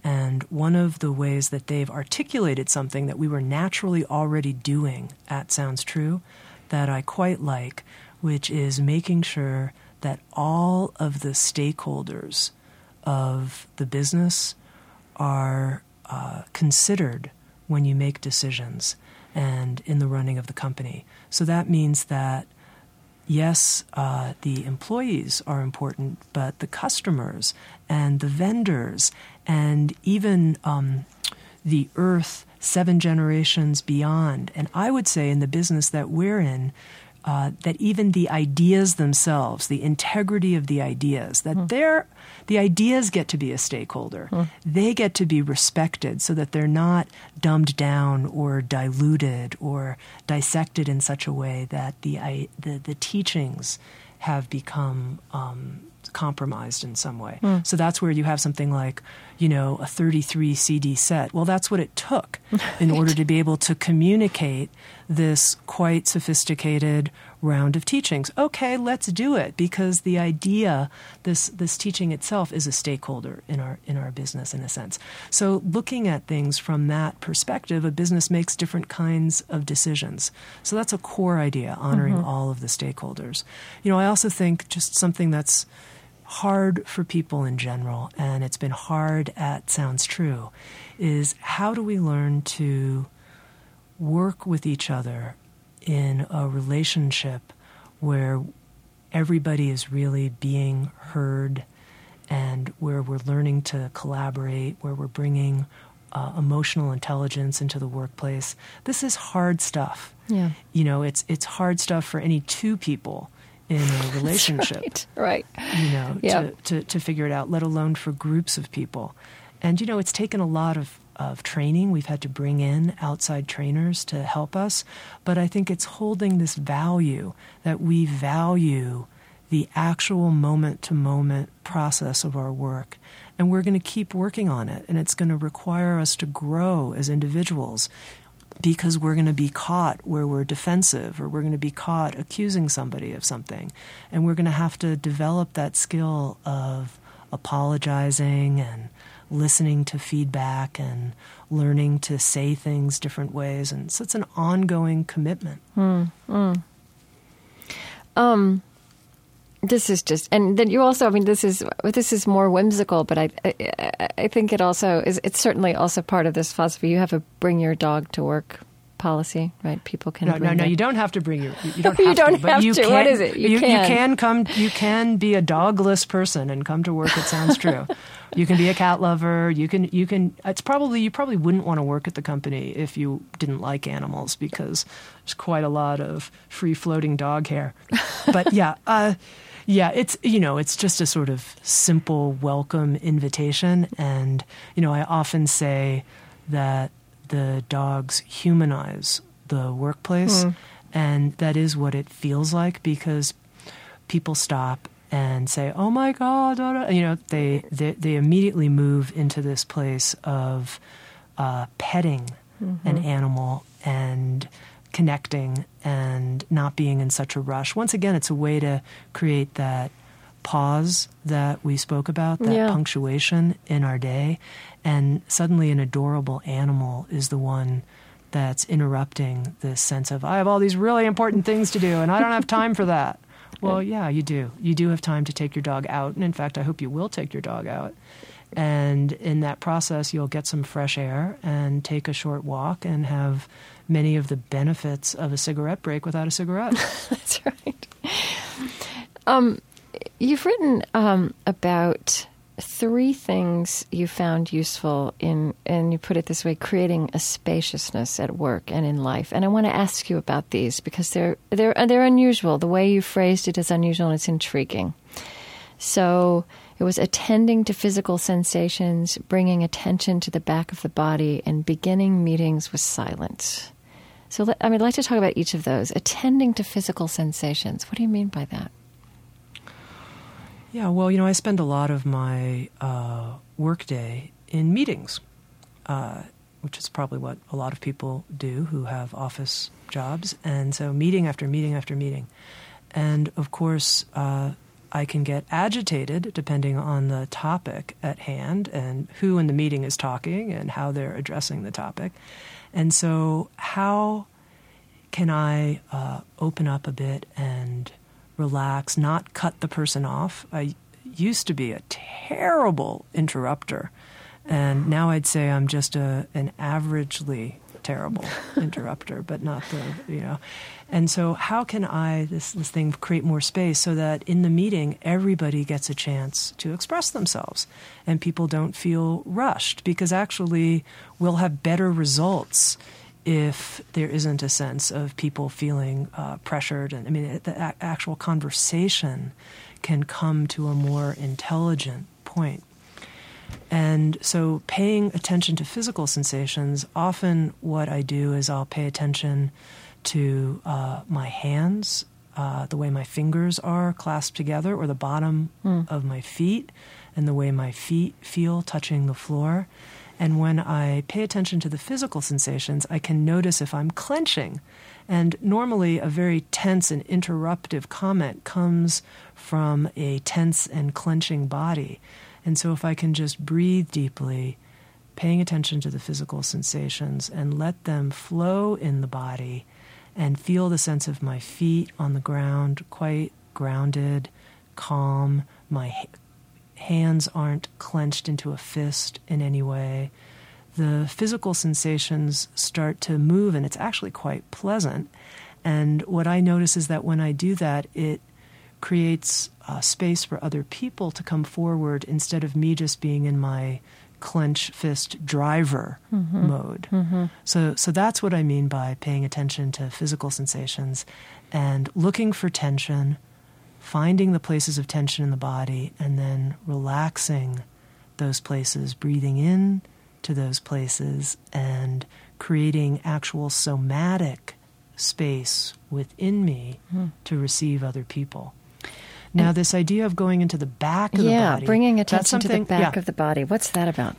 Speaker 2: And one of the ways that they've articulated something that we were naturally already doing at Sounds True that I quite like, which is making sure that all of the stakeholders of the business are uh, considered when you make decisions and in the running of the company. So that means that yes, uh, the employees are important, but the customers and the vendors and even um, the earth seven generations beyond. And I would say in the business that we're in, uh, that even the ideas themselves, the integrity of the ideas, that they're, the ideas get to be a stakeholder. They get to be respected so that they're not dumbed down or diluted or dissected in such a way that the, I, the, the teachings have become um, compromised in some way. So that's where you have something like, you know, a 33 CD set. Well, that's what it took in order to be able to communicate this quite sophisticated round of teachings. Okay, let's do it because the idea, this this teaching itself, is a stakeholder in our in our business in a sense. So looking at things from that perspective, a business makes different kinds of decisions. So that's a core idea, honoring mm-hmm. all of the stakeholders. You know, I also think just something that's hard for people in general, and it's been hard at Sounds True, is how do we learn to work with each other in a relationship where everybody is really being heard and where we're learning to collaborate, where we're bringing uh, emotional intelligence into the workplace. This is hard stuff.
Speaker 1: Yeah.
Speaker 2: You know, it's it's hard stuff for any two people in a relationship
Speaker 1: Right. Right.
Speaker 2: you know,
Speaker 1: Yeah.
Speaker 2: to, to, to figure it out, let alone for groups of people. And, you know, it's taken a lot of, of training. We've had to bring in outside trainers to help us. But I think it's holding this value that we value the actual moment to moment process of our work. And we're going to keep working on it. And it's going to require us to grow as individuals because we're going to be caught where we're defensive or we're going to be caught accusing somebody of something. And we're going to have to develop that skill of apologizing and listening to feedback and learning to say things different ways. And so it's an ongoing commitment. Hmm, hmm.
Speaker 1: Um, This is just, and then you also. I mean, this is this is more whimsical, but I, I, I think it also is. It's certainly also part of this philosophy. You have a bring your dog to work policy, right? People can.
Speaker 2: No, no, no. You don't have to bring your. You don't
Speaker 1: You
Speaker 2: have
Speaker 1: don't
Speaker 2: to. But
Speaker 1: have
Speaker 2: you
Speaker 1: to.
Speaker 2: Can,
Speaker 1: What is it? You
Speaker 2: you,
Speaker 1: can.
Speaker 2: can come. You can be a dogless person and come to work. It sounds true. you can be a cat lover. You can. You can. It's probably you probably wouldn't want to work at the company if you didn't like animals because there's quite a lot of free floating dog hair. But yeah. Uh, yeah, it's you know, it's just a sort of simple welcome invitation. And you know, I often say that the dogs humanize the workplace. And that is what it feels like because people stop and say, "Oh my God!" da, da," you know, they, they they immediately move into this place of uh, petting an animal and connecting and not being in such a rush. Once again, it's a way to create that pause that we spoke about, that
Speaker 1: Yeah.
Speaker 2: punctuation in our day, and suddenly an adorable animal is the one that's interrupting this sense of I have all these really important things to do and I don't have time for that. Well, yeah, you do. You do have time to take your dog out, and in fact, I hope you will take your dog out. And in that process, you'll get some fresh air and take a short walk and have many of the benefits of a cigarette break without a cigarette.
Speaker 1: That's right. Um, you've written um, about three things you found useful in, and you put it this way, creating a spaciousness at work and in life. And I want to ask you about these because they're they're they're unusual. The way you phrased it is unusual and it's intriguing. So it was attending to physical sensations, bringing attention to the back of the body, and beginning meetings with silence. So I mean, I'd like to talk about each of those. Attending to physical sensations. What do you mean by that?
Speaker 2: Yeah, well, you know, I spend a lot of my uh, workday in meetings, uh, which is probably what a lot of people do who have office jobs. And so, meeting after meeting after meeting. And of course, uh, I can get agitated depending on the topic at hand and who in the meeting is talking and how they're addressing the topic. And so, how can I uh, open up a bit and relax, not cut the person off? I used to be a terrible interrupter, and now I'd say I'm just a an averagely terrible interrupter, but not the you know. And so, how can I this this thing create more space so that in the meeting everybody gets a chance to express themselves, and people don't feel rushed because actually we'll have better results if there isn't a sense of people feeling uh, pressured. And I mean, the a- actual conversation can come to a more intelligent point. And so, paying attention to physical sensations, often what I do is I'll pay attention to uh, my hands, uh, the way my fingers are clasped together, or the bottom mm. of my feet, and the way my feet feel touching the floor. And when I pay attention to the physical sensations, I can notice if I'm clenching. And normally, a very tense and interruptive comment comes from a tense and clenching body. And so, if I can just breathe deeply, paying attention to the physical sensations and let them flow in the body and feel the sense of my feet on the ground, quite grounded, calm. My hands aren't clenched into a fist in any way. The physical sensations start to move, and it's actually quite pleasant. And what I notice is that when I do that, it creates a space for other people to come forward instead of me just being in my clench fist driver mm-hmm. mode. Mm-hmm. So, so that's what I mean by paying attention to physical sensations and looking for tension, finding the places of tension in the body, and then relaxing those places, breathing in to those places, and creating actual somatic space within me mm. to receive other people. Now, and this idea of going into the back of
Speaker 1: yeah,
Speaker 2: the body.
Speaker 1: Yeah, bringing attention to the back yeah. of the body. What's that about?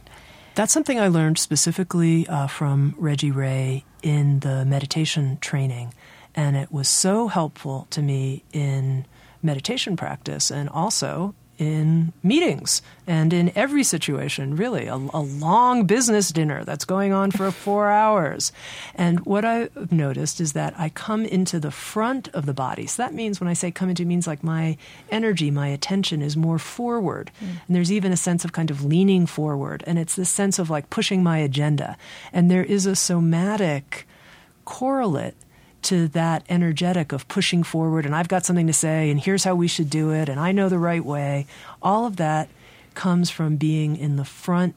Speaker 2: That's something I learned specifically uh, from Reggie Ray in the meditation training. And it was so helpful to me in meditation practice and also in meetings and in every situation, really. A, a, long business dinner that's going on for four hours. And what I've noticed is that I come into the front of the body. So that means when I say come into, means like my energy, my attention is more forward. Mm. And there's even a sense of kind of leaning forward. And it's this sense of like pushing my agenda. And there is a somatic correlate to that energetic of pushing forward and I've got something to say and here's how we should do it and I know the right way. All of that comes from being in the front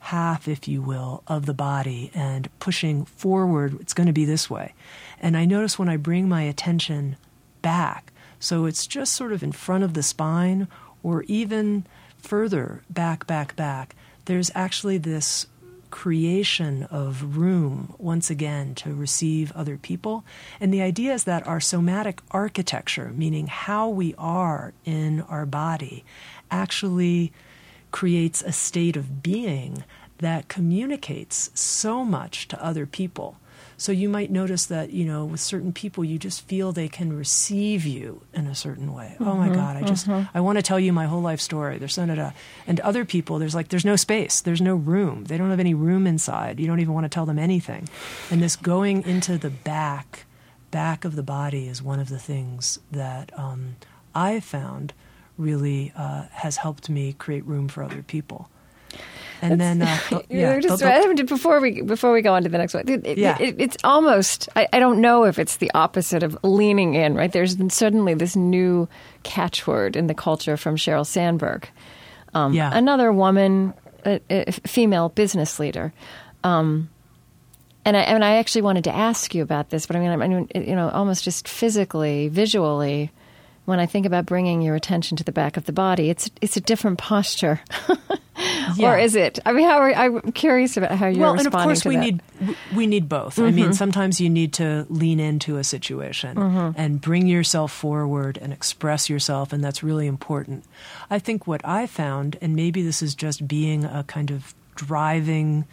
Speaker 2: half, if you will, of the body and pushing forward. It's going to be this way. And I notice when I bring my attention back, so it's just sort of in front of the spine or even further back, back, back, there's actually this creation of room once again to receive other people. And the idea is that our somatic architecture, meaning how we are in our body, actually creates a state of being that communicates so much to other people. So you might notice that, you know, with certain people, you just feel they can receive you in a certain way. Mm-hmm, oh my mm-hmm, God, I just, mm-hmm. I want to tell you my whole life story. There's of that. And other people, there's like, there's no space, there's no room. They don't have any room inside. You don't even want to tell them anything. And this going into the back, back of the body is one of the things that um, I found really uh, has helped me create room for other people and then uh, yeah,
Speaker 1: just, before we before we go on to the next one, it, yeah. It, it's almost I, I, don't know if it's the opposite of leaning in. Right, there's suddenly this new catchword in the culture from Sheryl Sandberg, um, yeah. another woman, a, a female business leader. Um, and I, and I actually wanted to ask you about this, but I mean, I mean, you know, almost just physically, visually, when I think about bringing your attention to the back of the body, it's it's a different posture.
Speaker 2: Yeah.
Speaker 1: or is it? I mean, how are, I'm curious about how you're
Speaker 2: well, and of course we
Speaker 1: that.
Speaker 2: need we need both. I
Speaker 1: Mm-hmm.
Speaker 2: mean, sometimes you need to lean into a situation
Speaker 1: Mm-hmm.
Speaker 2: and bring yourself forward and express yourself, and that's really important. I think what I found, and maybe this is just being a kind of driving,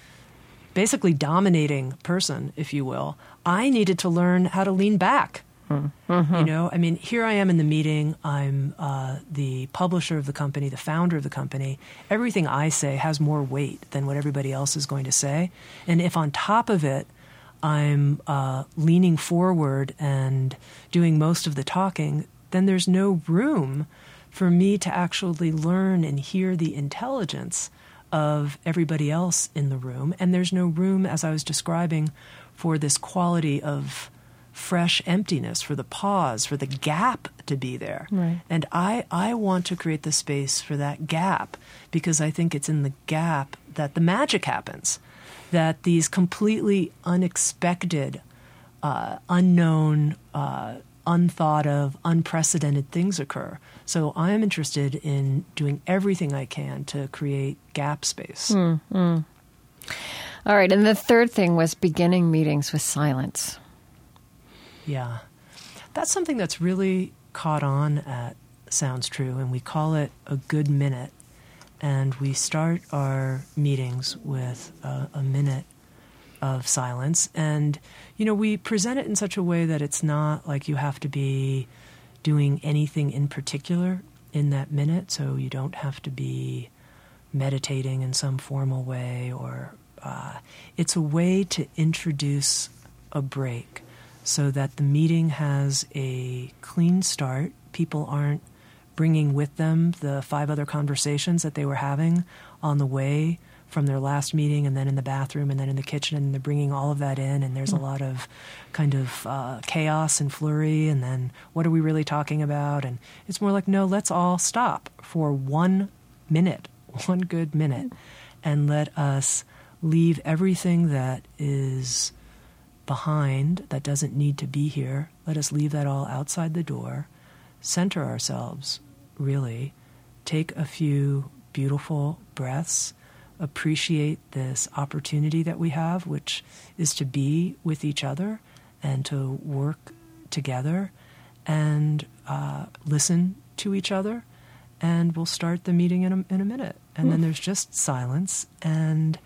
Speaker 2: basically dominating person, if you will. I needed to learn how to lean back.
Speaker 1: Mm-hmm.
Speaker 2: You know, I mean, here I am in the meeting. I'm uh, the publisher of the company, the founder of the company. Everything I say has more weight than what everybody else is going to say. And if on top of it, I'm uh, leaning forward and doing most of the talking, then there's no room for me to actually learn and hear the intelligence of everybody else in the room. And there's no room, as I was describing, for this quality of fresh emptiness, for the pause, for the gap to be there.
Speaker 1: Right.
Speaker 2: And I, I want to create the space for that gap because I think it's in the gap that the magic happens, that these completely unexpected, uh, unknown, uh, unthought of, unprecedented things occur. So I am interested in doing everything I can to create gap space.
Speaker 1: All right, and the third thing was beginning meetings with silence.
Speaker 2: Yeah. That's something that's really caught on at Sounds True, and we call it a good minute. And we start our meetings with a, a minute of silence. And, you know, we present it in such a way that it's not like you have to be doing anything in particular in that minute. So you don't have to be meditating in some formal way, or uh, it's a way to introduce a break so that the meeting has a clean start. People aren't bringing with them the five other conversations that they were having on the way from their last meeting and then in the bathroom and then in the kitchen and they're bringing all of that in and there's a lot of kind of uh, chaos and flurry and then what are we really talking about? And it's more like no let's all stop for one minute one good minute and let us leave everything that is behind that doesn't need to be here. Let us leave that all outside the door, center ourselves, really, take a few beautiful breaths, appreciate this opportunity that we have, which is to be with each other and to work together and uh, listen to each other. And we'll start the meeting in a, in a minute. And then there's just silence. And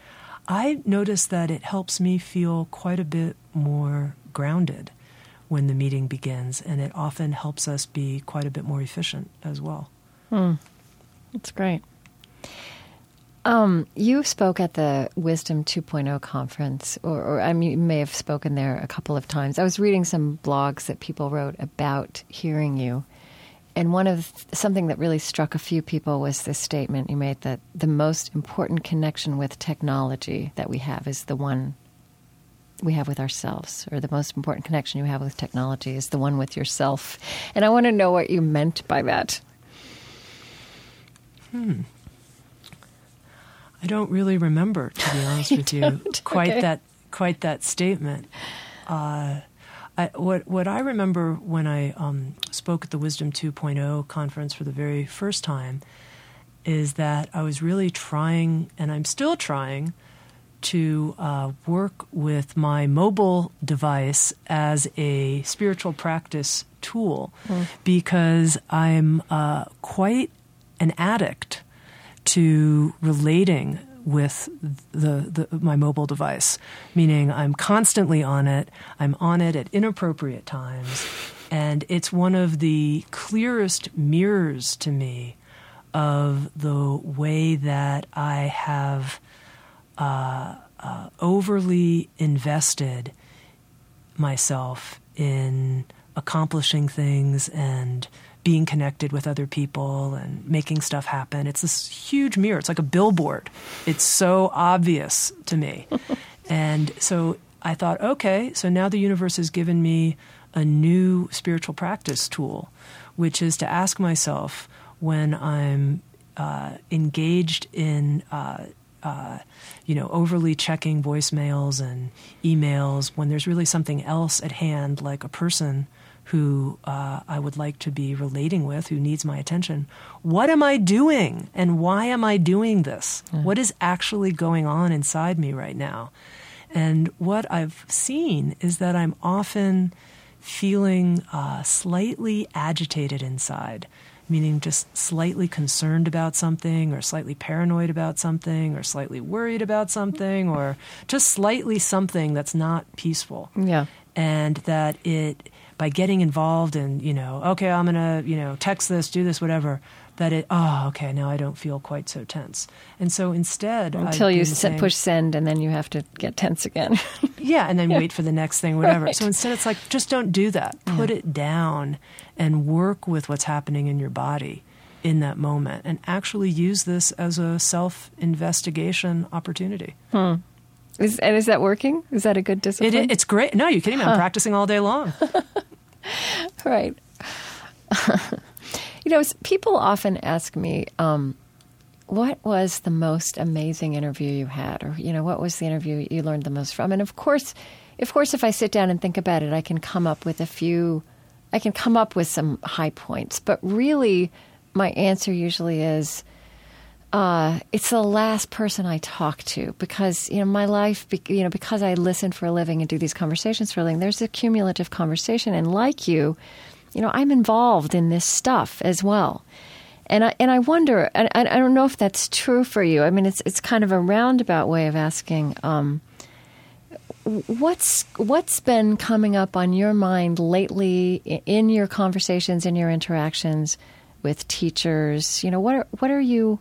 Speaker 2: I notice that it helps me feel quite a bit more grounded when the meeting begins, and it often helps us be quite a bit more efficient as well.
Speaker 1: That's great. Um, you spoke at the Wisdom 2.0 conference, or, or I mean, you may have spoken there a couple of times. I was reading some blogs that people wrote about hearing you, and one of something that really struck a few people was this statement you made that the most important connection with technology that we have is the one we have with ourselves, or the most important connection you have with technology is the one with yourself. And I want to know what you meant by that. Hmm.
Speaker 2: I don't really remember, to be honest with you, quite
Speaker 1: Okay.
Speaker 2: that quite that statement. Uh, I, what what I remember when I um, spoke at the Wisdom 2.0 conference for the very first time is that I was really trying, and I'm still trying, to uh, work with my mobile device as a spiritual practice tool because I'm uh, quite an addict to relating with the, the my mobile device, meaning I'm constantly on it. I'm on it at inappropriate times, and it's one of the clearest mirrors to me of the way that I have uh, uh, overly invested myself in accomplishing things and being connected with other people and making stuff happen. It's this huge mirror. It's like a billboard. It's so obvious to me. and so I thought, okay, so now the universe has given me a new spiritual practice tool, which is to ask myself when I'm uh, engaged in uh, uh, you know, overly checking voicemails and emails when there's really something else at hand, like a person who uh, I would like to be relating with, who needs my attention. What am I doing? And why am I doing this? Mm. What is actually going on inside me right now? And what I've seen is that I'm often feeling uh, slightly agitated inside, meaning just slightly concerned about something, or slightly paranoid about something, or slightly worried about something, or just slightly something that's not peaceful.
Speaker 1: Yeah.
Speaker 2: And that it by getting involved and you know okay i'm going to you know text this do this whatever that it oh okay now i don't feel quite so tense and so instead
Speaker 1: until you saying, push send and then you have to get tense again
Speaker 2: yeah and then yeah. wait for the next thing whatever right. so instead it's like just don't do that put yeah. it down and work with what's happening in your body in that moment and actually use this as a self investigation opportunity
Speaker 1: hmm. Is, and is that working? Is that a good discipline?
Speaker 2: It, it's great. No, you kidding me? I'm practicing all day long.
Speaker 1: right. you know, people often ask me, um, what was the most amazing interview you had? Or, you know, what was the interview you learned the most from? And of course, of course, if I sit down and think about it, I can come up with a few, I can come up with some high points. But really, my answer usually is, uh, it's the last person I talk to because you know my life, you know, because I listen for a living and do these conversations for a living. There's a cumulative conversation, and like you, you know, I'm involved in this stuff as well. And I and I wonder, and I, I don't know if that's true for you. I mean, it's it's kind of a roundabout way of asking. Um, what's what's been coming up on your mind lately in your conversations, in your interactions with teachers? You know, what are, what are you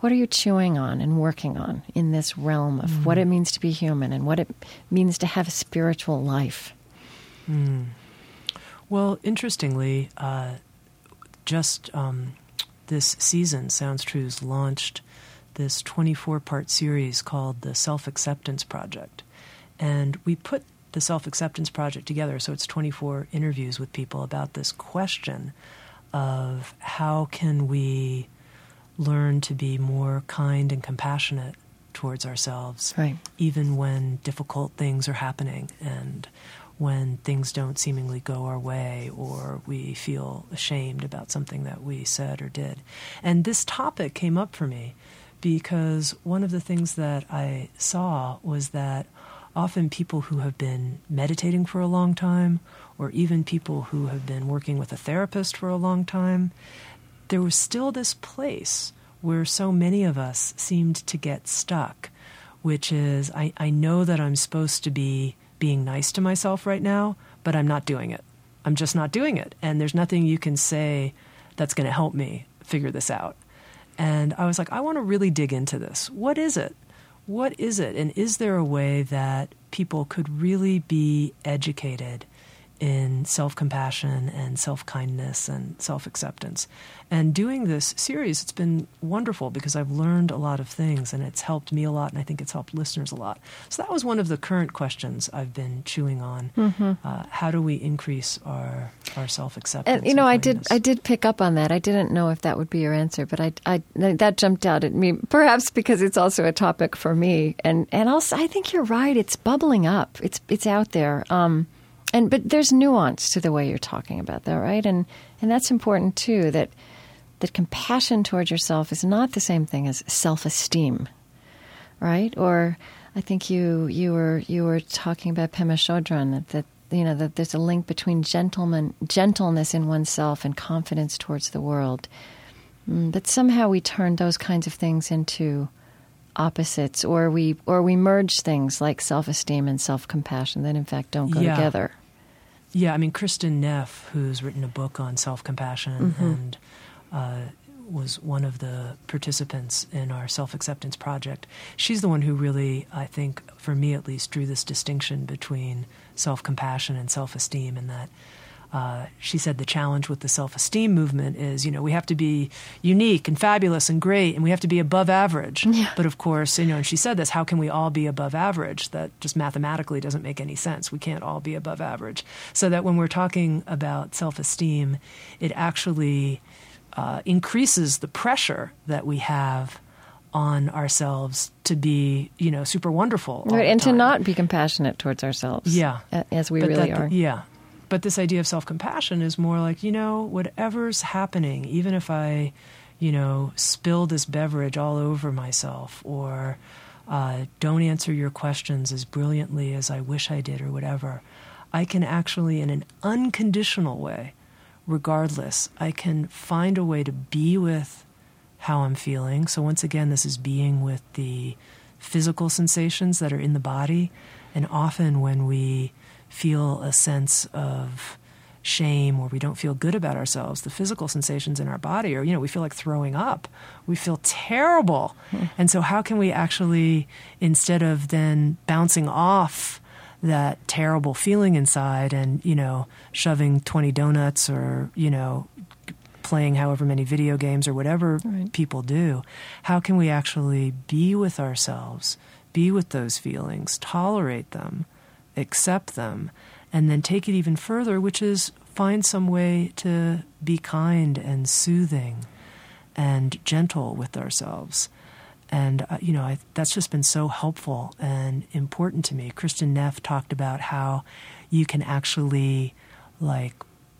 Speaker 1: what are you chewing on and working on in this realm of mm. what it means to be human and what it means to have a spiritual life?
Speaker 2: Mm. Well, interestingly, uh, just um, this season, Sounds True's launched this 24 part series called the Self Acceptance Project. And we put the Self Acceptance Project together, so it's 24 interviews with people about this question of how can we learn to be more kind and compassionate towards ourselves,
Speaker 1: right.
Speaker 2: even when difficult things are happening and when things don't seemingly go our way or we feel ashamed about something that we said or did. And this topic came up for me because one of the things that I saw was that often people who have been meditating for a long time or even people who have been working with a therapist for a long time there was still this place where so many of us seemed to get stuck, which is I, I know that I'm supposed to be being nice to myself right now, but I'm not doing it. I'm just not doing it. And there's nothing you can say that's going to help me figure this out. And I was like, I want to really dig into this. What is it? What is it? And is there a way that people could really be educated in self compassion and self kindness and self acceptance. And doing this series, it's been wonderful because I've learned a lot of things and it's helped me a lot, and I think it's helped listeners a lot. So that was one of the current questions I've been chewing on. Mm-hmm. Uh, how do we increase our our self acceptance?
Speaker 1: And you know, I did I did pick up on that. I didn't know if that would be your answer, but I, I that jumped out at me. Perhaps because it's also a topic for me, and and also I think you're right. It's bubbling up. It's it's out there. Um, and but there's nuance to the way you're talking about that, right? And and that's important too. That that compassion towards yourself is not the same thing as self-esteem, right? Or I think you you were you were talking about Pema Chodron that, that you know that there's a link between gentleman gentleness in oneself and confidence towards the world. Mm, but somehow we turn those kinds of things into opposites or we or we merge things like self-esteem and self-compassion that in fact don't go yeah. together
Speaker 2: yeah i mean kristin neff who's written a book on self-compassion mm-hmm. and uh, was one of the participants in our self-acceptance project she's the one who really i think for me at least drew this distinction between self-compassion and self-esteem and that uh, she said the challenge with the self esteem movement is, you know, we have to be unique and fabulous and great, and we have to be above average.
Speaker 1: Yeah.
Speaker 2: But of course, you know, and she said this: how can we all be above average? That just mathematically doesn't make any sense. We can't all be above average. So that when we're talking about self esteem, it actually uh, increases the pressure that we have on ourselves to be, you know, super wonderful.
Speaker 1: Right, and to not be compassionate towards ourselves.
Speaker 2: Yeah.
Speaker 1: As we but really
Speaker 2: that,
Speaker 1: are.
Speaker 2: Yeah but this idea of self compassion is more like, you know, whatever's happening, even if I, you know, spill this beverage all over myself or uh, don't answer your questions as brilliantly as I wish I did or whatever, I can actually, in an unconditional way, regardless, I can find a way to be with how I'm feeling. So, once again, this is being with the physical sensations that are in the body. And often, when we feel a sense of shame or we don't feel good about ourselves, the physical sensations in our body or, you know, we feel like throwing up. We feel terrible. Mm. And so, how can we actually, instead of then bouncing off that terrible feeling inside and, you know, shoving 20 donuts or, you know, playing however many video games or whatever right. people do, how can we actually be with ourselves, be with those feelings, tolerate them, accept them, and then take it even further, which is find some way to be kind and soothing and gentle with ourselves. And, uh, you know, I, that's just been so helpful and important to me. Kristin Neff talked about how you can actually, like,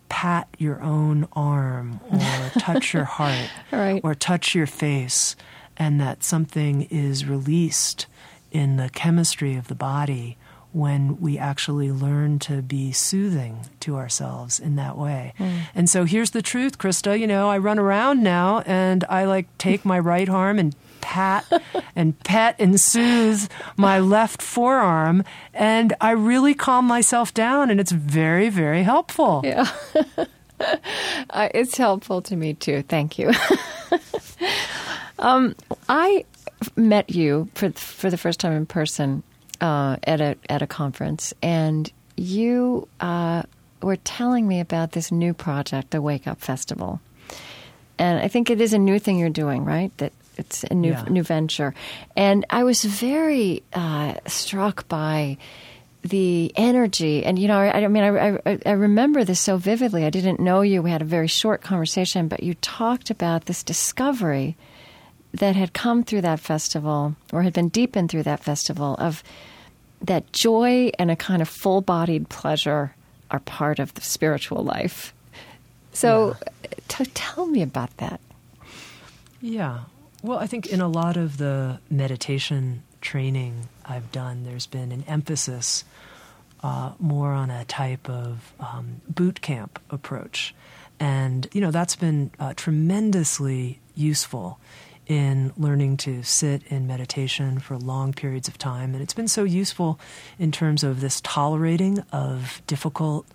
Speaker 2: pat your own arm or touch your heart
Speaker 1: right.
Speaker 2: or touch your face, and that something is released in the chemistry of the body when we actually learn to be soothing to ourselves in that way. Mm. And so here's the truth, Krista. You know, I run around now and I like take my right arm and pat and pet and soothe my left forearm, and I really calm myself down, and it's very, very helpful.
Speaker 1: Yeah. uh, it's helpful to me too. Thank you. um, I met you for for the first time in person uh, at a at a conference, and you uh, were telling me about this new project, the Wake Up Festival. And I think it is a new thing you're doing, right? That it's a new
Speaker 2: yeah.
Speaker 1: new venture, and I was very uh, struck by the energy. And you know, I, I mean, I, I, I remember this so vividly. I didn't know you. We had a very short conversation, but you talked about this discovery that had come through that festival, or had been deepened through that festival, of that joy and a kind of full-bodied pleasure are part of the spiritual life. So, yeah. t- tell me about that.
Speaker 2: Yeah. Well, I think in a lot of the meditation training I've done, there's been an emphasis uh, more on a type of um, boot camp approach. And, you know, that's been uh, tremendously useful in learning to sit in meditation for long periods of time. And it's been so useful in terms of this tolerating of difficult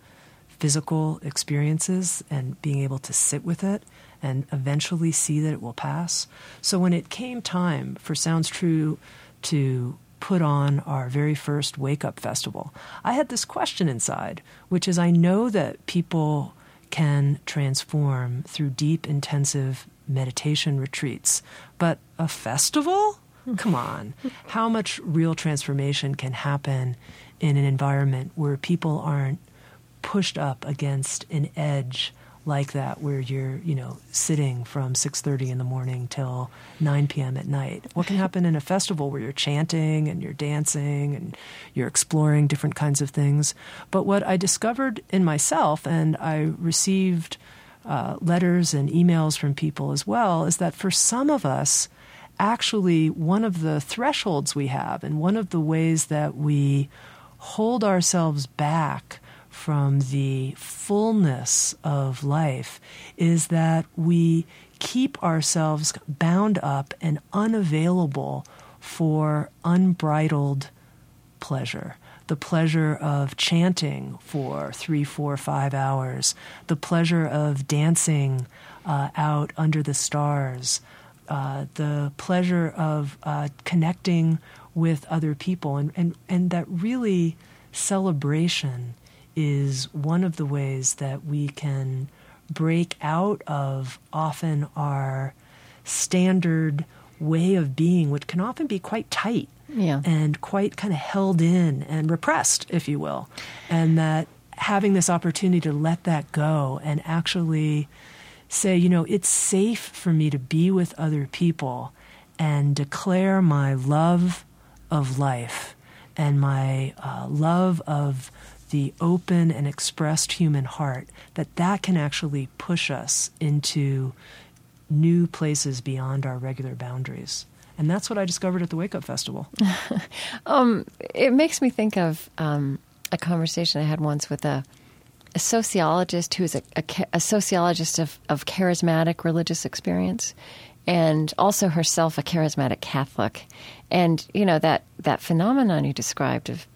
Speaker 2: physical experiences and being able to sit with it and eventually see that it will pass. So when it came time for Sounds True to put on our very first Wake Up Festival, I had this question inside, which is I know that people can transform through deep, intensive meditation retreats, but a festival? Hmm. Come on. How much real transformation can happen in an environment where people aren't pushed up against an edge like that where you're you know sitting from 6:30 in the morning till 9 p.m. at night what can happen in a festival where you're chanting and you're dancing and you're exploring different kinds of things but what i discovered in myself and i received uh, letters and emails from people as well is that for some of us actually one of the thresholds we have and one of the ways that we hold ourselves back from the fullness of life is that we keep ourselves bound up and unavailable for unbridled pleasure. The pleasure of chanting for three, four, five hours, the pleasure of dancing uh, out under the stars, uh, the pleasure of uh, connecting with other people, and, and, and that really celebration is one of the ways that we can break out of often our standard way of being, which can often be quite tight
Speaker 1: yeah.
Speaker 2: and quite kind of held in and repressed, if you will. And that having this opportunity to let that go and actually say, you know, it's safe for me to be with other people and declare my love of life and my uh, love of the open and expressed human heart, that that can actually push us into new places beyond our regular boundaries. And that's what I discovered at the Wake Up Festival.
Speaker 1: um, it makes me think of um, a conversation I had once with a, a sociologist who's a, a, a sociologist of, of charismatic religious experience and also herself a charismatic Catholic. And, you know, that, that phenomenon you described of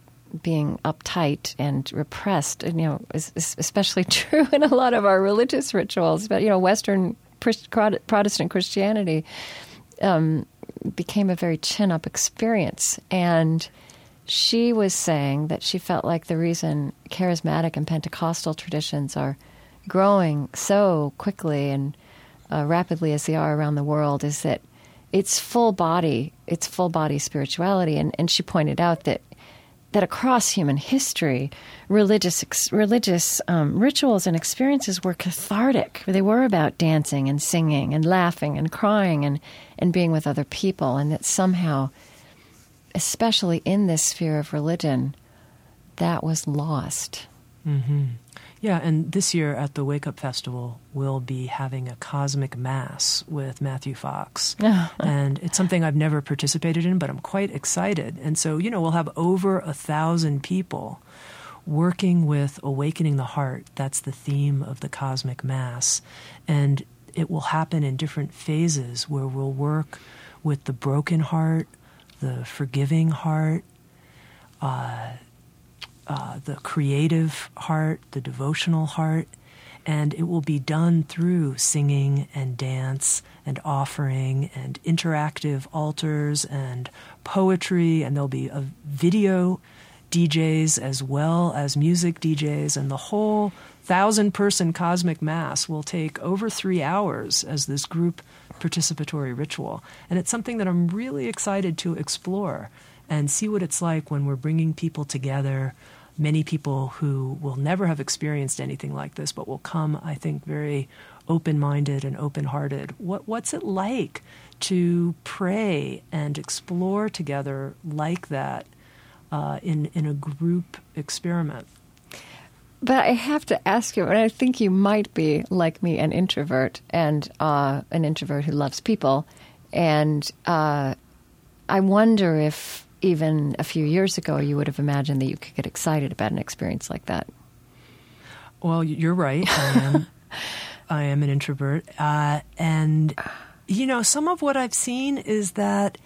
Speaker 1: being uptight and repressed, you know, is, is especially true in a lot of our religious rituals. But, you know, Western Protestant Christianity um, became a very chin up experience. And she was saying that she felt like the reason charismatic and Pentecostal traditions are growing so quickly and uh, rapidly as they are around the world is that it's full body, it's full body spirituality. And, and she pointed out that that across human history, religious religious um, rituals and experiences were cathartic. They were about dancing and singing and laughing and crying and and being with other people, and that somehow, especially in this sphere of religion, that was lost.
Speaker 2: Mm-hmm. Yeah, and this year at the Wake Up Festival, we'll be having a cosmic mass with Matthew Fox. and it's something I've never participated in, but I'm quite excited. And so, you know, we'll have over a thousand people working with awakening the heart. That's the theme of the cosmic mass. And it will happen in different phases where we'll work with the broken heart, the forgiving heart, uh, uh, the creative heart, the devotional heart, and it will be done through singing and dance and offering and interactive altars and poetry, and there'll be a video DJs as well as music DJs, and the whole thousand person cosmic mass will take over three hours as this group participatory ritual. And it's something that I'm really excited to explore and see what it's like when we're bringing people together many people who will never have experienced anything like this, but will come, I think, very open minded and open hearted. What, what's it like to pray and explore together like that uh, in, in a group experiment?
Speaker 1: But I have to ask you, and I think you might be like me, an introvert, and uh, an introvert who loves people. And uh, I wonder if even a few years ago, you would have imagined that you could get excited about an experience like that.
Speaker 2: Well, you're right. I am. I am an introvert, uh, and you know, some of what I've seen is that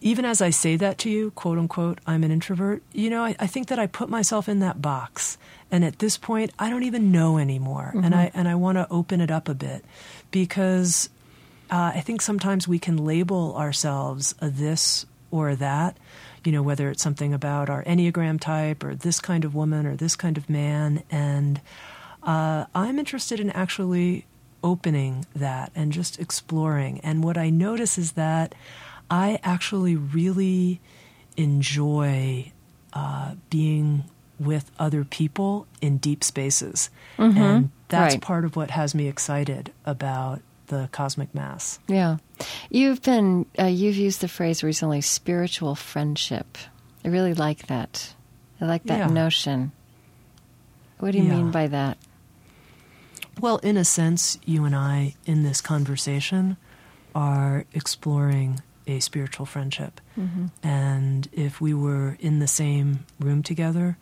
Speaker 2: even as I say that to you, quote unquote, I'm an introvert. You know, I, I think that I put myself in that box, and at this point, I don't even know anymore, mm-hmm. and I and I want to open it up a bit because uh, I think sometimes we can label ourselves a this or that, you know, whether it's something about our Enneagram type or this kind of woman or this kind of man. And uh, I'm interested in actually opening that and just exploring. And what I notice is that I actually really enjoy uh, being with other people in deep spaces. Mm-hmm. And that's right. part of what has me excited about the cosmic mass.
Speaker 1: Yeah. You've been uh, you've used the phrase recently spiritual friendship. I really like that. I like that yeah. notion. What do you yeah. mean by that?
Speaker 2: Well, in a sense, you and I in this conversation are exploring a spiritual friendship. Mm-hmm. And if we were in the same room together,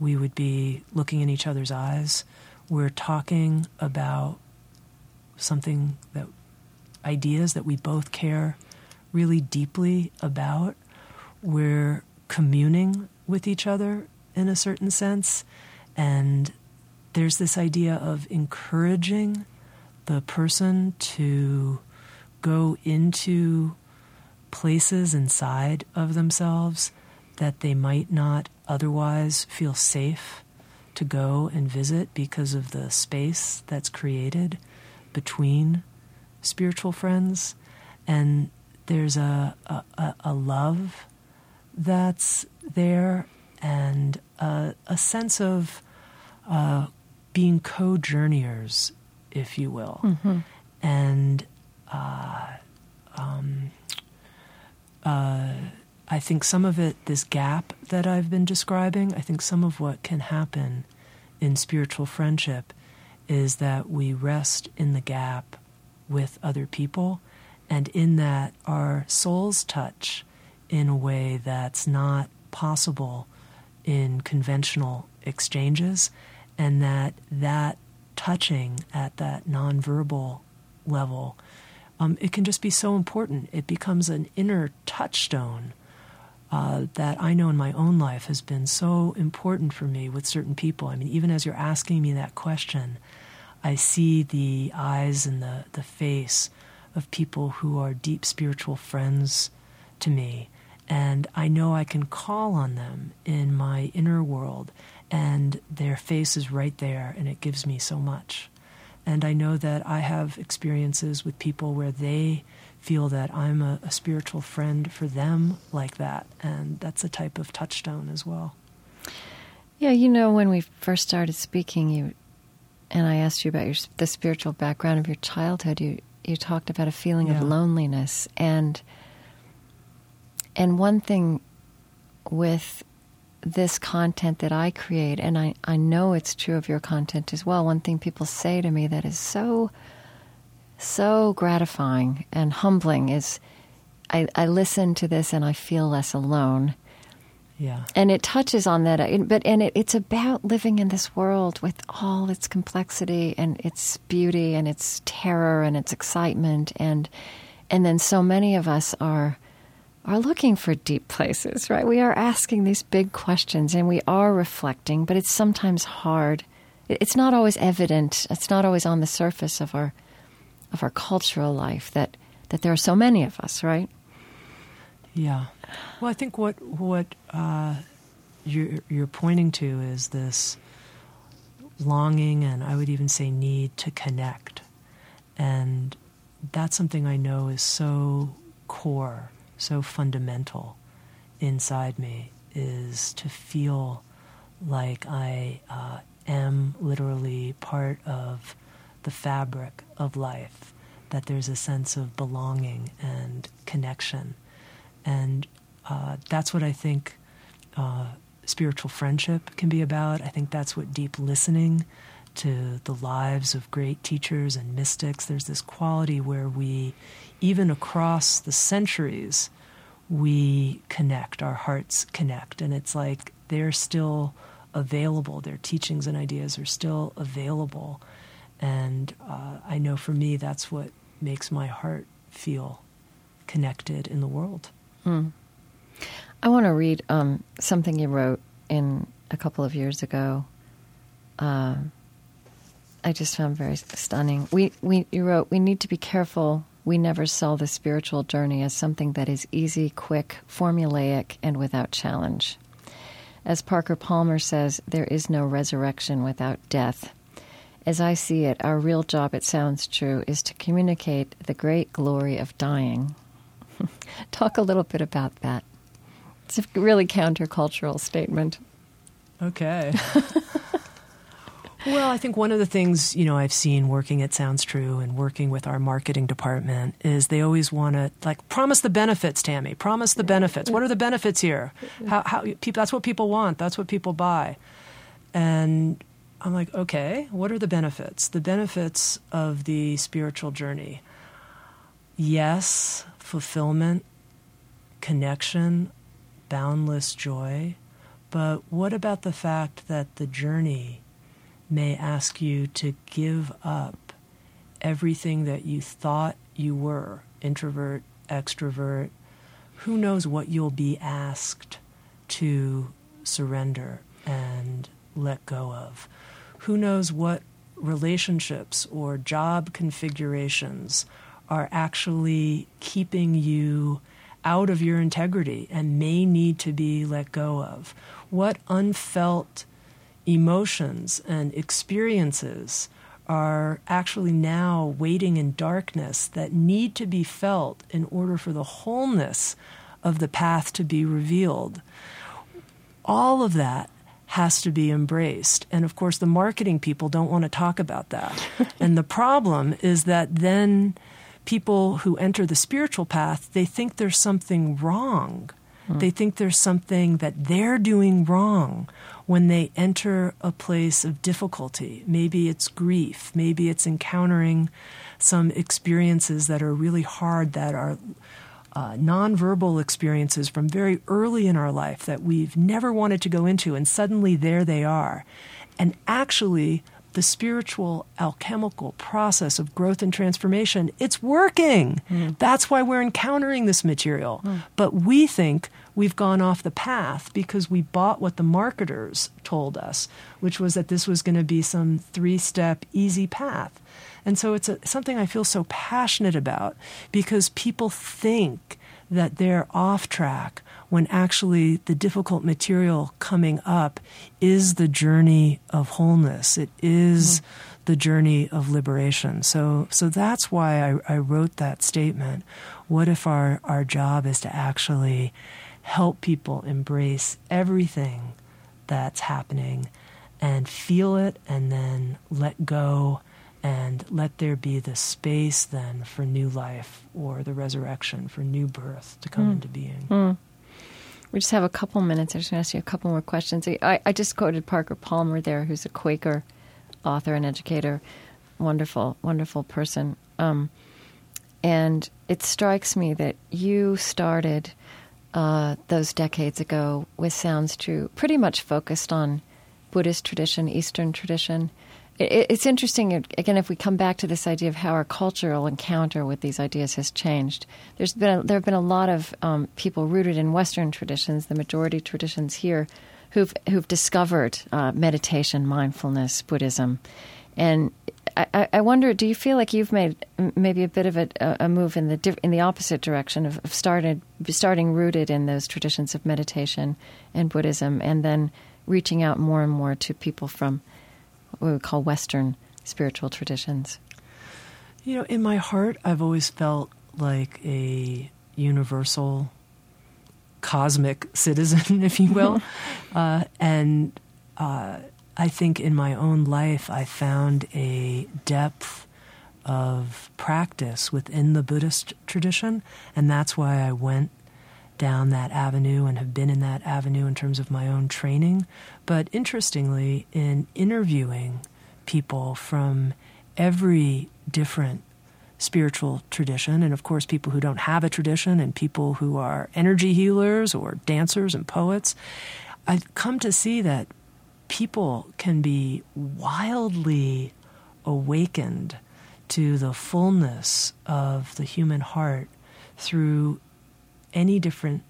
Speaker 2: we would be looking in each other's eyes. We're talking about something that ideas that we both care really deeply about. We're communing with each other in a certain sense. And there's this idea of encouraging the person to go into places inside of themselves that they might not otherwise feel safe to go and visit because of the space that's created between spiritual friends, and there's a, a, a love that's there and a, a sense of uh, being co journeyers, if you will. Mm-hmm. And uh, um, uh, I think some of it, this gap that I've been describing, I think some of what can happen in spiritual friendship is that we rest in the gap with other people, and in that our souls touch in a way that's not possible in conventional exchanges, and that that touching at that nonverbal level, um, it can just be so important. It becomes an inner touchstone uh, that I know in my own life has been so important for me with certain people. I mean, even as you're asking me that question, I see the eyes and the, the face of people who are deep spiritual friends to me. And I know I can call on them in my inner world, and their face is right there, and it gives me so much. And I know that I have experiences with people where they feel that I'm a, a spiritual friend for them like that. And that's a type of touchstone as well.
Speaker 1: Yeah, you know, when we first started speaking, you and I asked you about your, the spiritual background of your childhood. You you talked about a feeling yeah. of loneliness, and and one thing with this content that I create, and I, I know it's true of your content as well. One thing people say to me that is so so gratifying and humbling is I, I listen to this and I feel less alone.
Speaker 2: Yeah.
Speaker 1: And it touches on that. Uh, but and it, it's about living in this world with all its complexity and its beauty and its terror and its excitement and and then so many of us are are looking for deep places, right? We are asking these big questions and we are reflecting, but it's sometimes hard. It's not always evident. It's not always on the surface of our of our cultural life that that there are so many of us, right?
Speaker 2: Yeah. Well, I think what what uh, you're you're pointing to is this longing, and I would even say need to connect, and that's something I know is so core, so fundamental inside me is to feel like I uh, am literally part of the fabric of life, that there's a sense of belonging and connection. And uh, that's what I think uh, spiritual friendship can be about. I think that's what deep listening to the lives of great teachers and mystics, there's this quality where we, even across the centuries, we connect, our hearts connect. And it's like they're still available, their teachings and ideas are still available and uh, I know for me, that's what makes my heart feel connected in the world.
Speaker 1: Mm. I want to read um, something you wrote in a couple of years ago. Uh, I just found very stunning. We, we, you wrote, we need to be careful. We never sell the spiritual journey as something that is easy, quick, formulaic, and without challenge. As Parker Palmer says, there is no resurrection without death. As I see it, our real job, it sounds true, is to communicate the great glory of dying. Talk a little bit about that. It's a really countercultural statement.
Speaker 2: Okay. well, I think one of the things, you know, I've seen working at Sounds True and working with our marketing department is they always want to like promise the benefits, Tami. Promise the benefits. What are the benefits here? How, how people, that's what people want. That's what people buy. And I'm like, okay, what are the benefits? The benefits of the spiritual journey. Yes, fulfillment, connection, boundless joy. But what about the fact that the journey may ask you to give up everything that you thought you were introvert, extrovert? Who knows what you'll be asked to surrender and let go of? who knows what relationships or job configurations are actually keeping you out of your integrity and may need to be let go of? What unfelt emotions and experiences are actually now waiting in darkness that need to be felt in order for the wholeness of the path to be revealed? All of that has to be embraced. And of course, the marketing people don't want to talk about that. and the problem is that then people who enter the spiritual path, they think there's something wrong They think there's something that they're doing wrong when they enter a place of difficulty. Maybe it's grief, maybe it's encountering some experiences that are really hard, that are uh, nonverbal experiences from very early in our life that we've never wanted to go into, and suddenly there they are. And actually, the spiritual alchemical process of growth and transformation, it's working. Mm. That's why we're encountering this material. Mm. But we think we've gone off the path because we bought what the marketers told us, which was that this was going to be some three step easy path. And so it's a, something I feel so passionate about because people think that they're off track when actually the difficult material coming up is the journey of wholeness. It is mm-hmm. the journey of liberation. So, so that's why I, I wrote that statement. What if our, our job is to actually help people embrace everything that's happening and feel it and then let go and let there be the space then for new life or the resurrection, for new birth to come mm. into being.
Speaker 1: Mm. We just have a couple minutes. I just want to ask you a couple more questions. I, I just quoted Parker Palmer there, who's a Quaker author and educator. Wonderful, wonderful person. Um, and it strikes me that you started uh, those decades ago with Sounds True, pretty much focused on Buddhist tradition, Eastern tradition it's interesting again if we come back to this idea of how our cultural encounter with these ideas has changed. There's been a, there have been a lot of um, people rooted in Western traditions, the majority traditions here, who've who've discovered uh, meditation, mindfulness, Buddhism, and I, I, wonder, do you feel like you've made maybe a bit of a, a move in the in the opposite direction of, of started starting rooted in those traditions of meditation and Buddhism, and then reaching out more and more to people from what we would call Western spiritual traditions?
Speaker 2: You know, in my heart, I've always felt like a universal cosmic citizen, if you will. uh, and uh, I think in my own life, I found a depth of practice within the Buddhist tradition, and that's why I went down that avenue and have been in that avenue in terms of my own training. But interestingly, in interviewing people from every different spiritual tradition, and of course, people who don't have a tradition, and people who are energy healers or dancers and poets, I've come to see that people can be wildly awakened to the fullness of the human heart through any different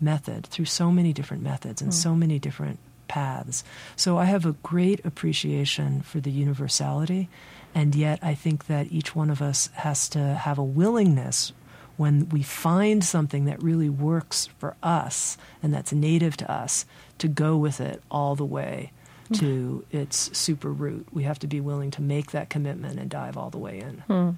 Speaker 2: method, through so many different methods and mm. so many different paths. So I have a great appreciation for the universality, and yet I think that each one of us has to have a willingness when we find something that really works for us and that's native to us to go with it all the way mm. to its super root. We have to be willing to make that commitment and dive all the way in.
Speaker 1: Mm.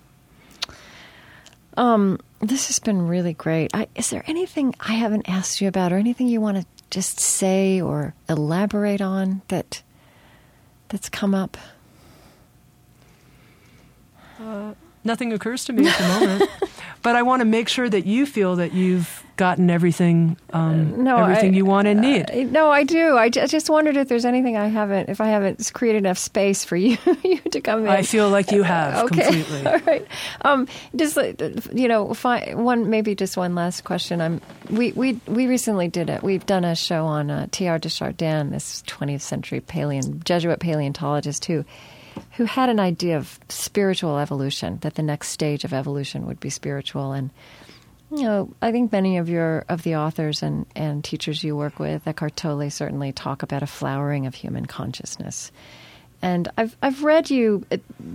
Speaker 1: Um, this has been really great. I, is there anything I haven't asked you about, or anything you want to just say or elaborate on that that's come up?
Speaker 2: Uh, nothing occurs to me at the moment. but I want to make sure that you feel that you've gotten everything, um, no, everything I, you want and need.
Speaker 1: Uh, no, I do. I just wondered if there's anything I haven't, if I haven't created enough space for you, you to come in.
Speaker 2: I feel like you have
Speaker 1: okay.
Speaker 2: completely.
Speaker 1: All right. Um, just you know, one maybe just one last question. I'm we we we recently did it. We've done a show on uh, Teilhard de Chardin, this 20th century paleo Jesuit paleontologist who who had an idea of spiritual evolution, that the next stage of evolution would be spiritual. And you know, I think many of your of the authors and, and teachers you work with, Eckhart Tolle, certainly talk about a flowering of human consciousness. And I've I've read you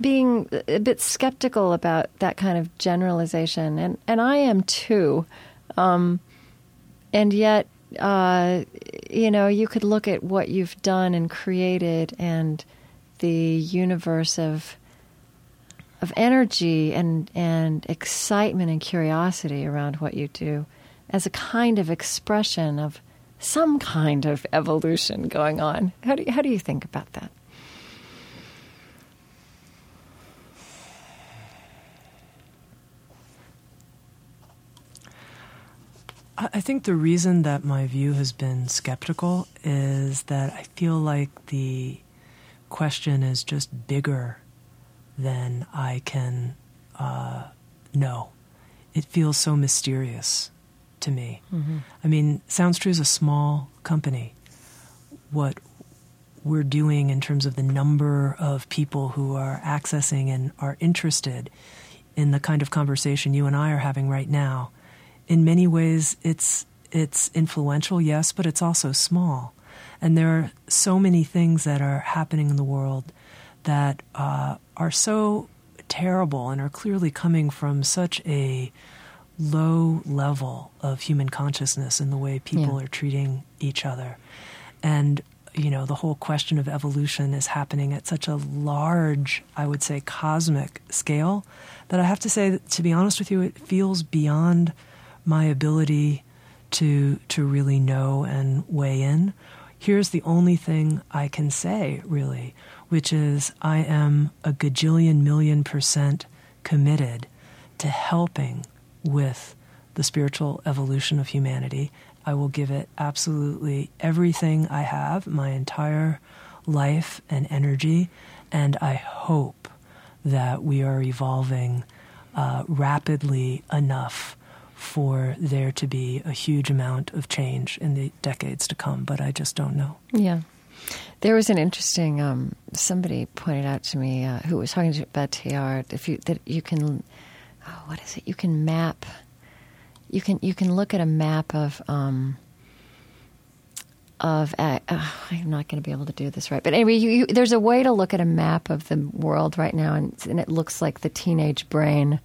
Speaker 1: being a bit skeptical about that kind of generalization, and, and I am too. Um, and yet, uh, you know, you could look at what you've done and created, and the universe of of energy and and excitement and curiosity around what you do as a kind of expression of some kind of evolution going on. How do you, how do you think about that?
Speaker 2: I think the reason that my view has been skeptical is that I feel like the question is just bigger than I can uh, know. It feels so mysterious to me. Mm-hmm. I mean, Sounds True is a small company. What we're doing in terms of the number of people who are accessing and are interested in the kind of conversation you and I are having right now, in many ways it's it's influential, yes, but it's also small. And there are so many things that are happening in the world that uh, are so terrible and are clearly coming from such a low level of human consciousness in the way people yeah. are treating each other. And, you know, the whole question of evolution is happening at such a large, I would say, cosmic scale that I have to say, that, to be honest with you, it feels beyond my ability to to really know and weigh in. Here's the only thing I can say, really, which is I am a gajillion million percent committed to helping with the spiritual evolution of humanity. I will give it absolutely everything I have, my entire life and energy, and I hope that we are evolving uh, rapidly enough for there to be a huge amount of change in the decades to come, but I just don't know.
Speaker 1: Yeah. There was an interesting um, somebody pointed out to me uh, who was talking about Teilhard if you that you can oh, what is it you can map you can you can look at a map of um, of uh, uh, I'm not going to be able to do this right, but anyway, you, you, there's a way to look at a map of the world right now, and, and, it looks like the teenage brain